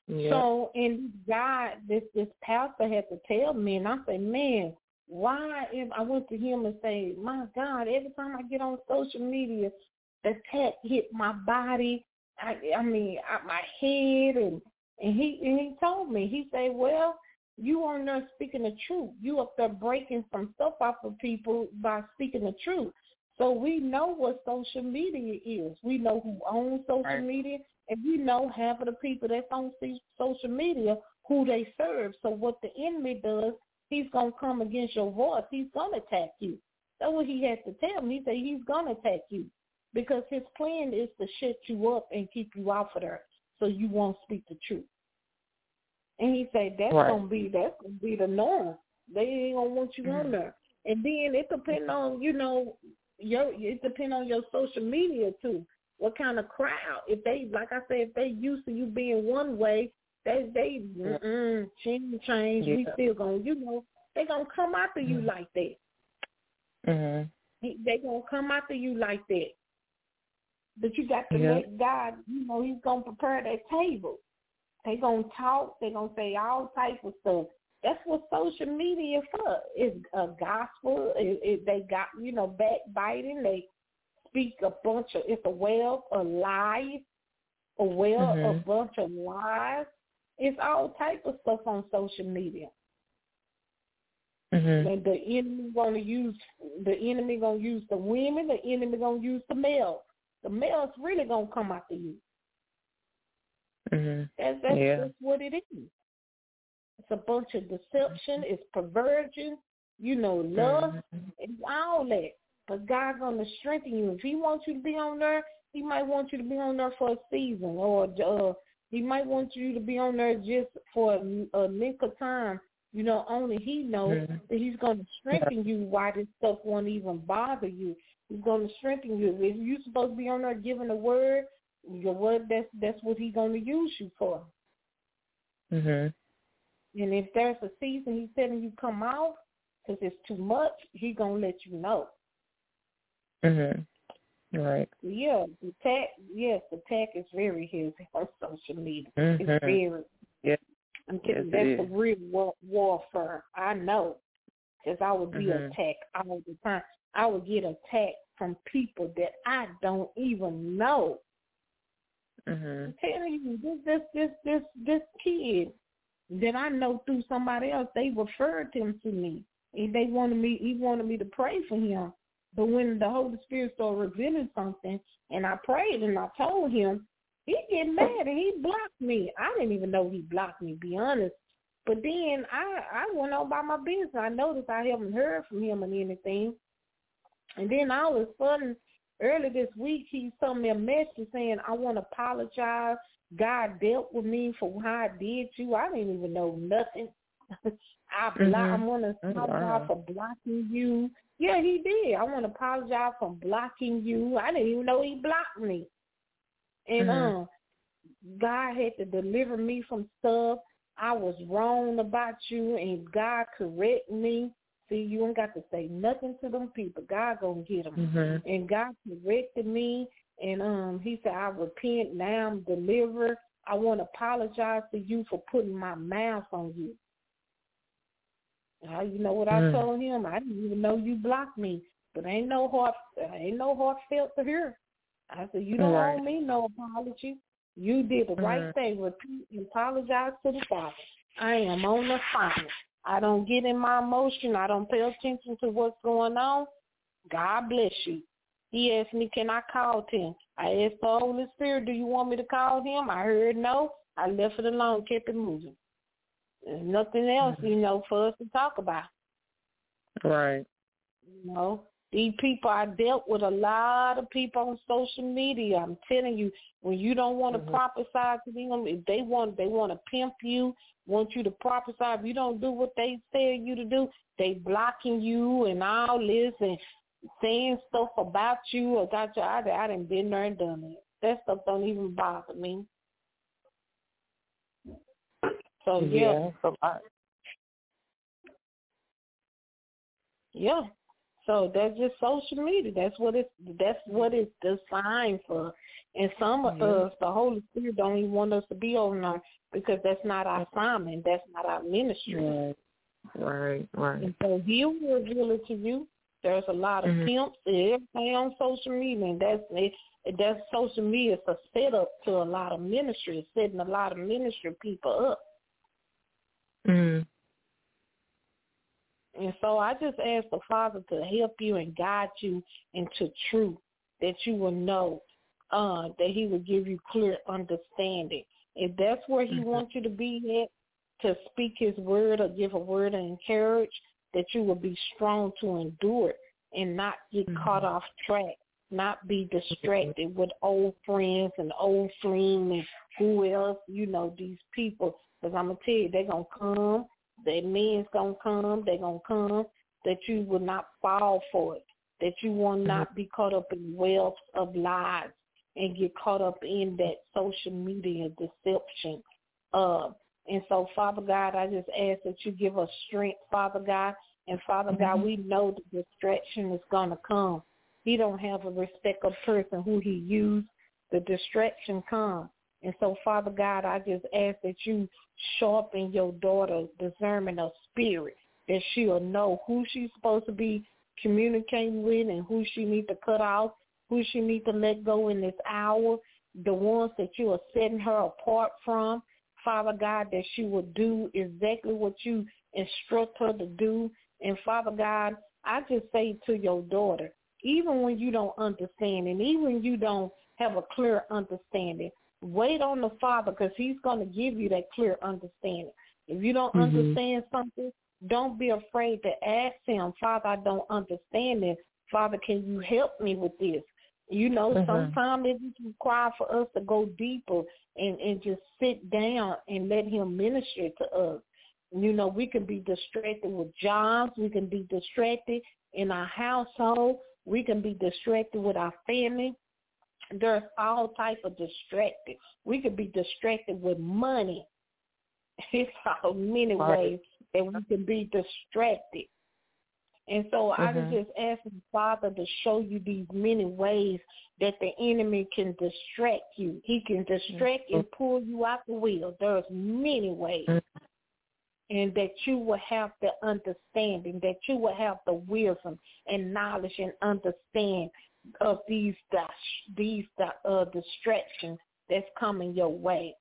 Yeah. So, and God, this this pastor had to tell me, and I said, man, why if I went to him and say, My God, every time I get on social media, the attack hit my body. I I mean, my head and and he and he told me, he said, Well, you are not speaking the truth. You up there breaking some stuff off of people by speaking the truth. So we know what social media is. We know who owns social right. media, and we know half of the people that's on social media who they serve. So what the enemy does, he's gonna come against your voice. He's gonna attack you. That's what he has to tell me. He said he's gonna attack you because his plan is to shut you up and keep you off of there, so you won't speak the truth. And he said that's right. gonna be that's gonna be the norm. They ain't gonna want you mm-hmm. on there. And then it depends on you know your it depends on your social media too. What kind of crowd? If they like I said, if they used to you being one way, they they mm change change. Yeah. We still gonna you know they gonna come after you mm-hmm. like that. Mhm. They gonna come after you like that. But you got to yeah. let God, you know, He's gonna prepare that table. They gonna talk. They gonna say all types of stuff. That's what social media for. It's a gospel. It, it, they got you know backbiting. They speak a bunch of it's a well of lies, a well mm-hmm. a bunch of lies. It's all type of stuff on social media. Mm-hmm. And the enemy gonna use the enemy gonna use the women. The enemy gonna use the males. The males really gonna come after you. Mm-hmm. That's that's, yeah. that's what it is. It's a bunch of deception. It's perversion. You know, love. Mm-hmm. It's all that. But God's gonna strengthen you. If He wants you to be on there, He might want you to be on there for a season, or uh, He might want you to be on there just for a, a length of time. You know, only He knows mm-hmm. that He's going to strengthen you. Why this stuff won't even bother you? He's going to strengthen you. If you're supposed to be on there giving the word, your word that's that's what He's going to use you for. Mhm. And if there's a season He's telling you come out because it's too much, He's gonna let you know. Mhm. Right. Yeah, the tech. Yes, the tech is very heavy on social media. Mm-hmm. It's very. Yeah. I'm kidding. Yes, that's a real war- warfare. I know, because I would be mm-hmm. attacked all the time. I would get attacked from people that I don't even know. Mhm. I'm telling you, this this this this this kid that I know through somebody else, they referred him to me. And they wanted me. He wanted me to pray for him. But when the Holy Spirit started revealing something, and I prayed and I told him, he get mad and he blocked me. I didn't even know he blocked me, to be honest. But then I I went on by my business. I noticed I haven't heard from him or anything. And then all of a sudden, early this week, he sent me a message saying, I want to apologize. God dealt with me for how I did you. I didn't even know nothing. I block, mm-hmm. I want to apologize oh, wow. for blocking you. Yeah, he did. I want to apologize for blocking you. I didn't even know he blocked me. And mm-hmm. uh, God had to deliver me from stuff. I was wrong about you and God correct me. See, you ain't got to say nothing to them people. God gonna get them. Mm-hmm. And God corrected me, and um, He said, "I repent now. I'm delivered. I want to apologize to you for putting my mouth on you." How you know what I Mm. told him? I didn't even know you blocked me, but ain't no heart, ain't no heart felt to hear. I said, "You don't Right. owe me no apology. You did the right Mhm. thing. Repeat and apologize to the Father. I am on assignment. I don't get in my emotion. I don't pay attention to what's going on. God bless you. He asked me, can I call him? I asked the Holy Spirit, do you want me to call him? I heard no. I left it alone, kept it moving. There's nothing else, you know, for us to talk about. Right. You know, these people, I dealt with a lot of people on social media. I'm telling you, when you don't want to Mhm. prophesy to them, if they want, they want to pimp you, want you to prophesy. If you don't do what they tell you to do, they blocking you and all this and saying stuff about you or got you. I, I done been there and done it. That stuff don't even bother me. So yeah, yeah. it's a. Yeah. So that's just social media. That's what it's that's what it's designed for. And some of us, the Holy Spirit don't even want us to be on there because that's not our assignment. That's not our ministry. Right. Right. Right. And so he'll reveal it to you. There's a lot of Mhm. pimps and everything on social media and that's it that's social media is a setup to a lot of ministry, it's setting a lot of ministry people up. Mm. And so I just ask the Father to help you and guide you into truth, that you will know, uh, that He will give you clear understanding. If that's where He Mhm. wants you to be at, to speak His word or give a word of encourage, that you will be strong to endure it and not get Mhm. caught off track, not be distracted with old friends and old flings and who else, you know, these people. Because I'm going to tell you, they're going to come that men's gonna come, they're gonna come, that you will not fall for it, that you will not be caught up in wealth of lies and get caught up in that social media deception. Uh, and so, Father God, I just ask that you give us strength, Father God. And Father God, we know the distraction is gonna come. He don't have a respect of person who he used. The distraction comes. And so, Father God, I just ask that you sharpen your daughter's discernment of spirit, that she'll know who she's supposed to be communicating with and who she needs to cut off, who she needs to let go in this hour, the ones that you are setting her apart from. Father God, that she will do exactly what you instruct her to do. And Father God, I just say to your daughter, even when you don't understand and even when you don't have a clear understanding, wait on the Father because he's going to give you that clear understanding. If you don't Mhm. understand something, don't be afraid to ask him, Father, I don't understand this. Father, can you help me with this? You know, Mhm. sometimes it is required for us to go deeper and, and just sit down and let him minister to us. You know, we can be distracted with jobs. We can be distracted in our household. We can be distracted with our family. There's all type of distracted. We could be distracted with money. (laughs) It's so many ways that we can be distracted. And so I was Mhm. just asking Father to show you these many ways that the enemy can distract you. He can distract and pull you out the wheel. There's many ways. Mhm. And that you will have the understanding, that you will have the wisdom and knowledge and understand of these these uh, distractions that's coming your way.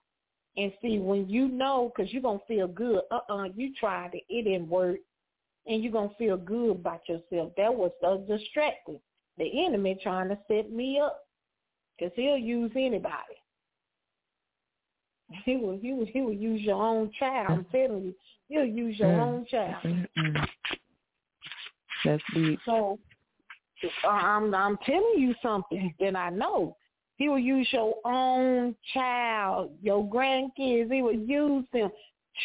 And see, when you know, because you're going to feel good, uh-uh, you tried it, it didn't work, and you're going to feel good about yourself. That was so distracting. The enemy trying to set me up because he'll use anybody. He will, he will, he will use your own child. I'm telling you, he'll use your Mm. own child. Mm-mm. That's deep. So I'm I'm telling you something that I know. He will use your own child, your grandkids. He will use them.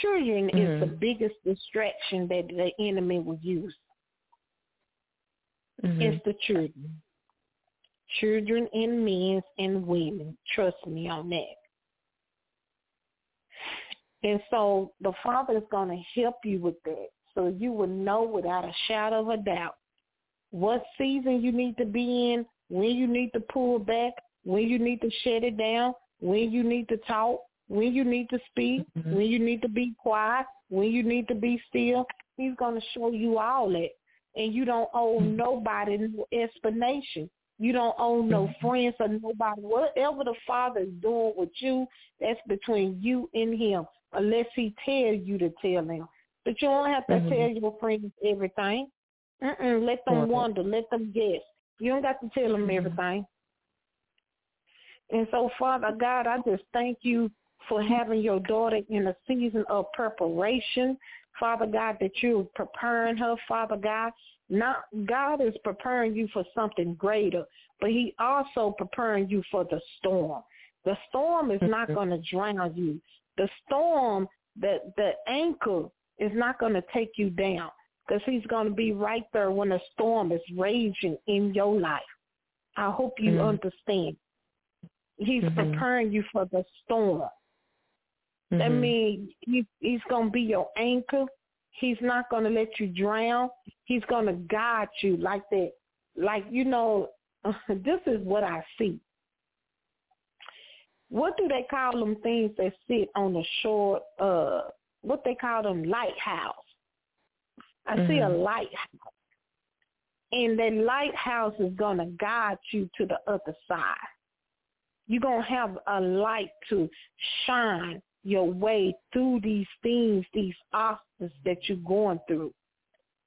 Children is the Mhm. biggest distraction that the enemy will use. Mhm. It's the children. Children and men and women. Trust me on that. And so the Father is going to help you with that. So you will know without a shadow of a doubt what season you need to be in, when you need to pull back, when you need to shut it down, when you need to talk, when you need to speak, mm-hmm. when you need to be quiet, when you need to be still. He's going to show you all that. And you don't owe mm-hmm. nobody no explanation. You don't owe no mm-hmm. friends or nobody. Whatever the Father is doing with you, that's between you and him, unless he tells you to tell him. But you don't have to mm-hmm. tell your friends everything. Mm-mm, let them wonder. Let them guess. You don't got to tell them mm-hmm. everything. And so, Father God, I just thank you for having your daughter in a season of preparation. Father God, that you're preparing her, Father God. Not God is preparing you for something greater, but he also preparing you for the storm. The storm is not mm-hmm. going to drown you. The storm, the the anchor is not going to take you down because he's going to be right there when a storm is raging in your life. I hope you mm-hmm. understand. He's mm-hmm. preparing you for the storm. Mm-hmm. That means he, he's going to be your anchor. He's not going to let you drown. He's going to guide you like that. Like, you know, (laughs) this is what I see. What do they call them things that sit on the shore? Uh, what they call them lighthouse. I mm-hmm. see a mm-hmm. lighthouse. And that lighthouse is going to guide you to the other side. You're going to have a light to shine your way through these things, these obstacles that you're going through.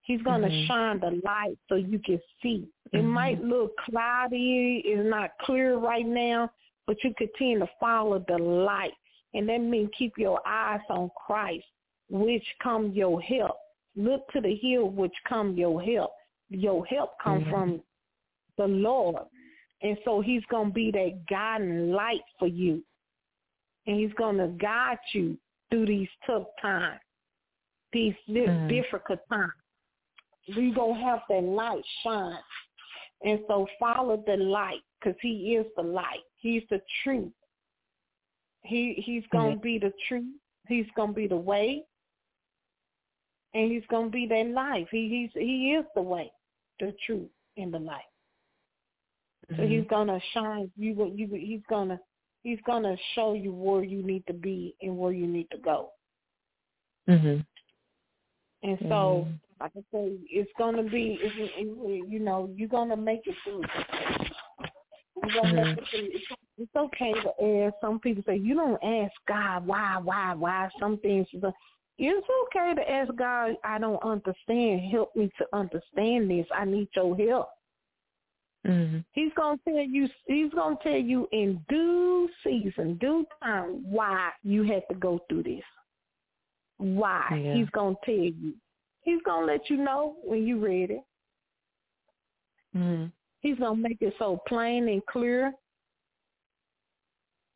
He's going to mm-hmm. shine the light so you can see. It mm-hmm. might look cloudy, it's not clear right now, but you continue to follow the light. And that means keep your eyes on Christ, which come your help. Look to the hill which come your help. Your help come mm-hmm. from the Lord. And so he's going to be that guiding light for you. And he's going to guide you through these tough times, these mm-hmm. difficult times. You're going to have that light shine. And so follow the light because he is the light. He's the truth. He He's going to mm-hmm. be the truth. He's going to be the way and he's going to be that life. He he's he is the way, the truth, and the light. Mm-hmm. So he's going to shine you. You he's going to he's going to show you where you need to be and where you need to go. Mhm. And so, mm-hmm. like I say, it's going to be, it's, it, you know, you're going to make it through. You're gonna mm-hmm. make it through. It's, it's okay to ask. Some people say you don't ask God why, why, why. Some things, it's okay to ask God, I don't understand. Help me to understand this. I need your help. Mm-hmm. He's gonna tell you. He's gonna tell you in due season, due time, why you had to go through this. Why yeah. he's gonna tell you. He's gonna let you know when you're ready. Mm-hmm. He's gonna make it so plain and clear.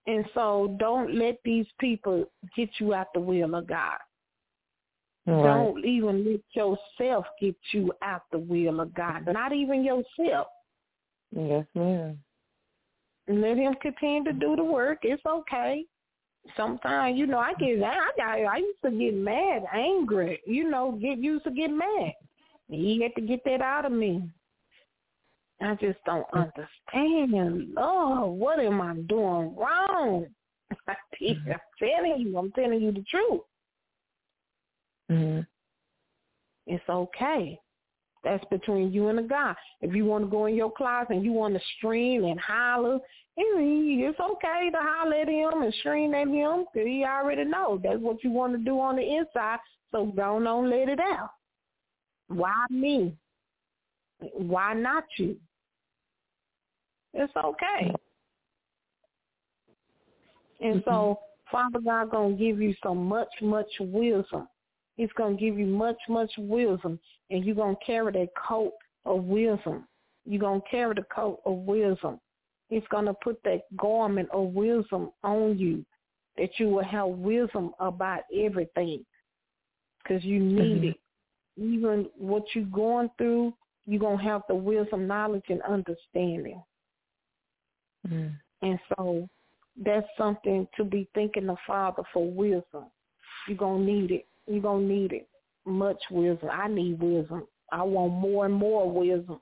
And so, don't let these people get you out the will of God. Right. Don't even let yourself get you out the will of God. Not even yourself. Yes, ma'am. Let him continue to do the work. It's okay. Sometimes, you know, I get I got I used to get mad, angry, you know, get used to get mad. He had to get that out of me. I just don't mm. understand. Lord, what am I doing wrong? (laughs) I'm mm-hmm. telling you, I'm telling you the truth. Mm-hmm. It's okay. That's between you and the God. If you want to go in your closet and you want to scream and holler, it's okay to holler at him and scream at him because he already knows that's what you want to do on the inside. So don't on let it out. Why me? Why not you? It's okay. And so mm-hmm. Father God gonna give you so much, much wisdom He's going to give you much, much wisdom, and you're going to carry that coat of wisdom. You're going to carry the coat of wisdom. He's going to put that garment of wisdom on you, that you will have wisdom about everything, because you need mm-hmm. it. Even what you're going through, you're going to have the wisdom, knowledge, and understanding. Mm-hmm. And so that's something to be thinking the Father for wisdom You're going to need it. You're going to need it. Much wisdom. I need wisdom. I want more and more wisdom.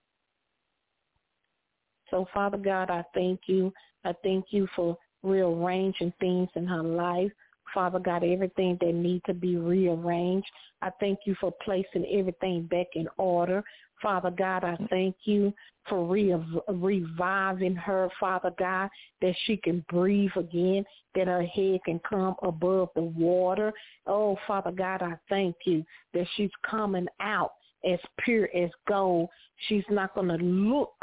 So, Father God, I thank you. I thank you for rearranging things in her life. Father God, everything that needs to be rearranged. I thank you for placing everything back in order. Father God, I thank you for re- reviving her, Father God, that she can breathe again, that her head can come above the water. Oh, Father God, I thank you that she's coming out as pure as gold. She's not going to look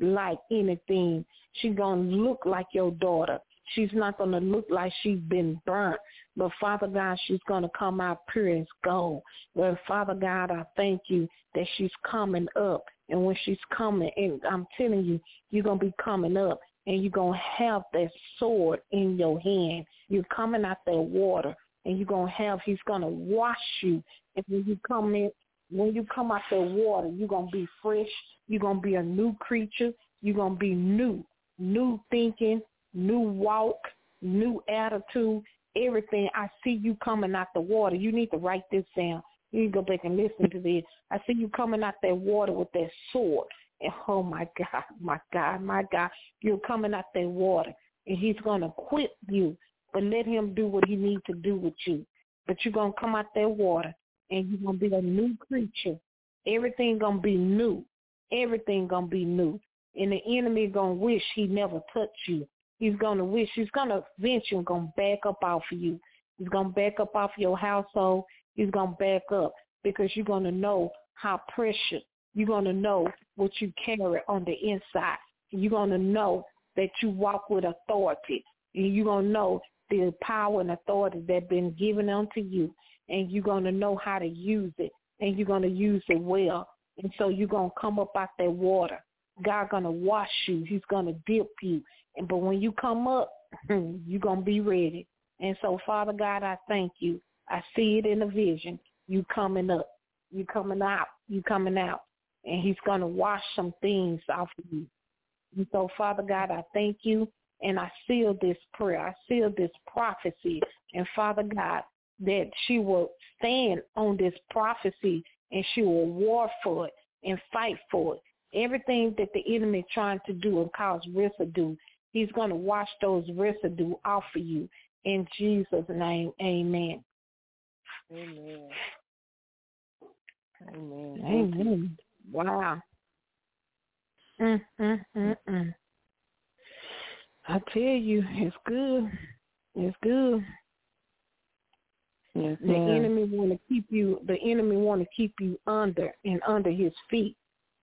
like anything. She's going to look like your daughter. She's not going to look like she's been burnt. But Father God, she's going to come out pure as gold. But Father God, I thank you that she's coming up. And when she's coming, and I'm telling you, you're going to be coming up and you're going to have that sword in your hand. You're coming out that water and you're going to have, he's going to wash you. And when you come in, when you come out that water, you're going to be fresh. You're going to be a new creature. You're going to be new, new thinking, new walk, new attitude, everything. I see you coming out the water. You need to write this down. You need to go back and listen to this. I see you coming out that water with that sword. And oh my God, my God, my God, you're coming out that water. And he's going to quit you. But let him do what he needs to do with you. But you're going to come out that water and you're going to be a new creature. Everything going to be new. Everything going to be new. And the enemy going to wish he never touched you. He's going to wish, he's going to eventually going to back up off of you. He's going to back up off your household. He's going to back up because you're going to know how precious. You're going to know what you carry on the inside. You're going to know that you walk with authority. And you're going to know the power and authority that's been given unto you. And you're going to know how to use it. And you're going to use it well. And so you're going to come up out that water. God going to wash you. He's going to dip you. But when you come up, (laughs) you're gonna be ready. And so, Father God, I thank you. I see it in a vision. You coming up. You coming out. You coming out. And he's gonna wash some things off of you. And so, Father God, I thank you and I seal this prayer. I seal this prophecy. And Father God, that she will stand on this prophecy and she will war for it and fight for it. Everything that the enemy is trying to do and cause residue, He's going to wash those residue off of you. In Jesus' name, amen. Amen. Amen. Amen. Wow. Mm, mm, mm, mm. I tell you, it's good. It's good. Yes, the enemy want to keep you. The enemy want to keep you under and under his feet,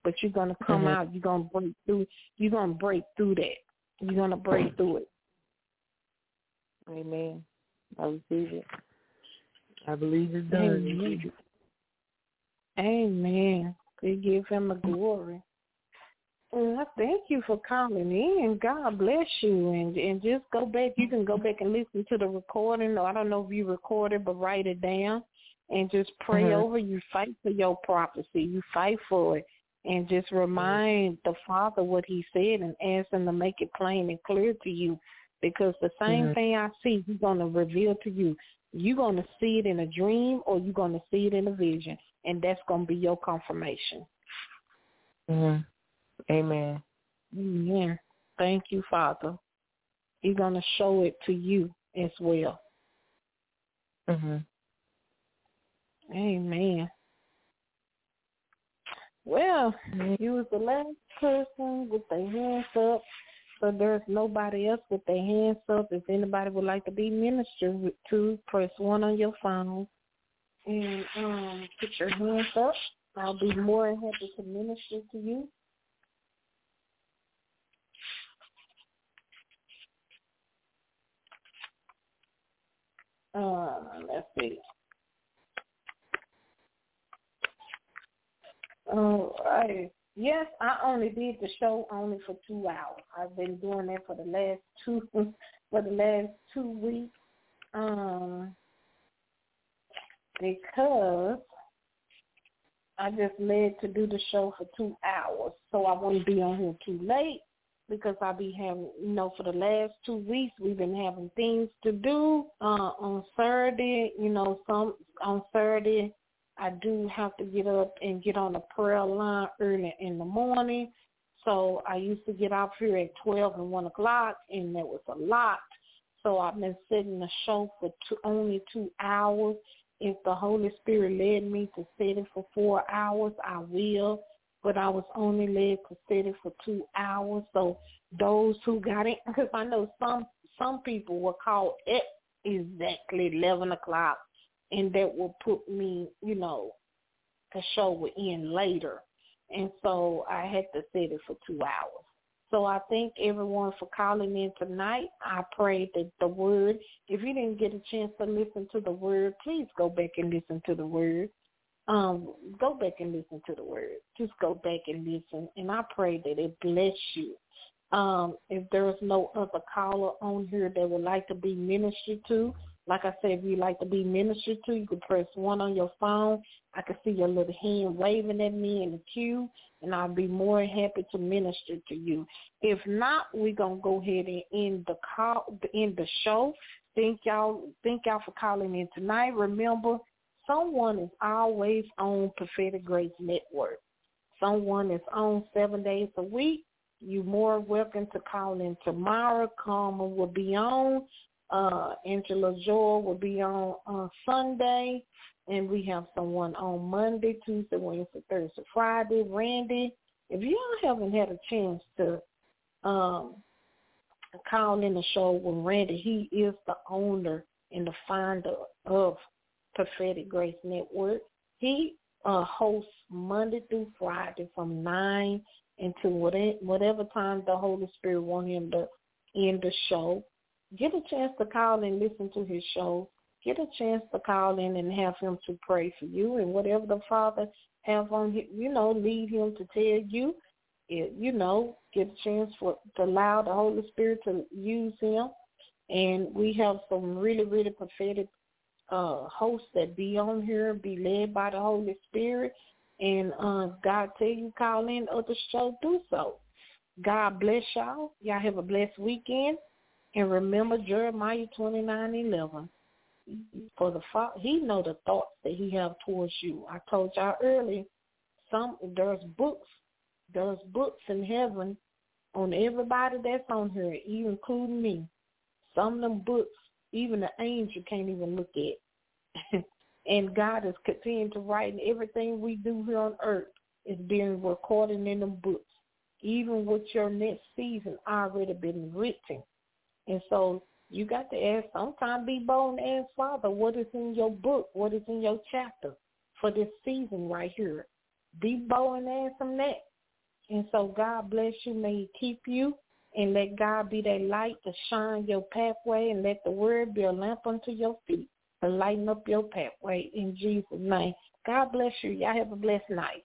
but you're gonna come mm-hmm. out. You're gonna break through. You're gonna break through that. You're going to break (clears throat) through it. Amen. I receive it. I believe it's done. Amen. Amen. We give him the glory. And I thank you for calling in. God bless you. And and just go back. You can go back and listen to the recording. I don't know if you recorded, but write it down and just pray mm-hmm. over. You fight for your prophecy. You fight for it and just remind the Father what he said and ask him to make it plain and clear to you because the same mm-hmm. thing I see, he's going to reveal to you. You're going to see it in a dream or you're going to see it in a vision, and that's going to be your confirmation. Mm-hmm. Amen. Amen. Thank you, Father. He's going to show it to you as well. Mhm. Amen. Well, you was the last person with their hands up, so there's nobody else with their hands up. If anybody would like to be ministered to, press one on your phone and um, put your hands up. I'll be more than happy to minister to you. Uh, let's see. Right. Yes, I only did the show only for two hours. I've been doing that for the last two (laughs) for the last two weeks. Um because I just led to do the show for two hours. So I wouldn't be on here too late because I'll be having, you know, for the last two weeks we've been having things to do. Uh, on Saturday, you know, some on Saturday I do have to get up and get on the prayer line early in the morning. So I used to get off here at twelve and one o'clock, and that was a lot. So I've been setting the show for two, only two hours. If the Holy Spirit led me to set it for four hours, I will but I was only led to study for two hours. So those who got it, because (laughs) I know some some people will call it exactly eleven o'clock, and that will put me, you know, the show will end later, and so I had to set it for two hours. So I thank everyone for calling in tonight. I pray that the word, if you didn't get a chance to listen to the word, please go back and listen to the word um, go back and listen to the word. Just go back and listen, and I pray that it bless you. Um, if there's no other caller on here that would like to be ministered to, like I said, if you'd like to be ministered to, you can press one on your phone. I can see your little hand waving at me in the queue, and I'll be more than happy to minister to you. If not, we're gonna go ahead and end the call, end the show. Thank y'all, thank y'all for calling in tonight. Remember, someone is always on Prophetic Grace Network. Someone is on seven days a week. You're more welcome to call in tomorrow. Carmen will be on. Uh, Angela Joy will be on on Sunday. And we have someone on Monday, Tuesday, Wednesday, Thursday, Friday. Randy, if you all haven't had a chance to um, call in the show with Randy, he is the owner and the founder of Prophetic Grace Network. He uh, hosts Monday through Friday from 9 until whatever time the Holy Spirit want him to end the show. Get a chance to call and listen to his show. Get a chance to call in and have him to pray for you and whatever the Father have on you, you know, lead him to tell you. It, you know, get a chance for to allow the Holy Spirit to use him. And we have some really, really prophetic uh, hosts that be on here be led by the Holy Spirit. And uh, God tell you call in other show, do so. God bless y'all. Y'all have a blessed weekend. And remember Jeremiah twenty nine eleven. For the he know the thoughts that he have towards you. I told y'all earlier. Some there's books, there's books in heaven on everybody that's on here, even including me. Some of them books even the angel can't even look at. (laughs) and God is continuing to write, and everything we do here on earth is being recorded in the books. Even with your next season already been written. And so you got to ask, sometimes be bold and ask Father, what is in your book? What is in your chapter for this season right here? Be bold and ask him that. And so God bless you. May he keep you and let God be that light to shine your pathway and let the word be a lamp unto your feet to lighten up your pathway in Jesus' name. God bless you. Y'all have a blessed night.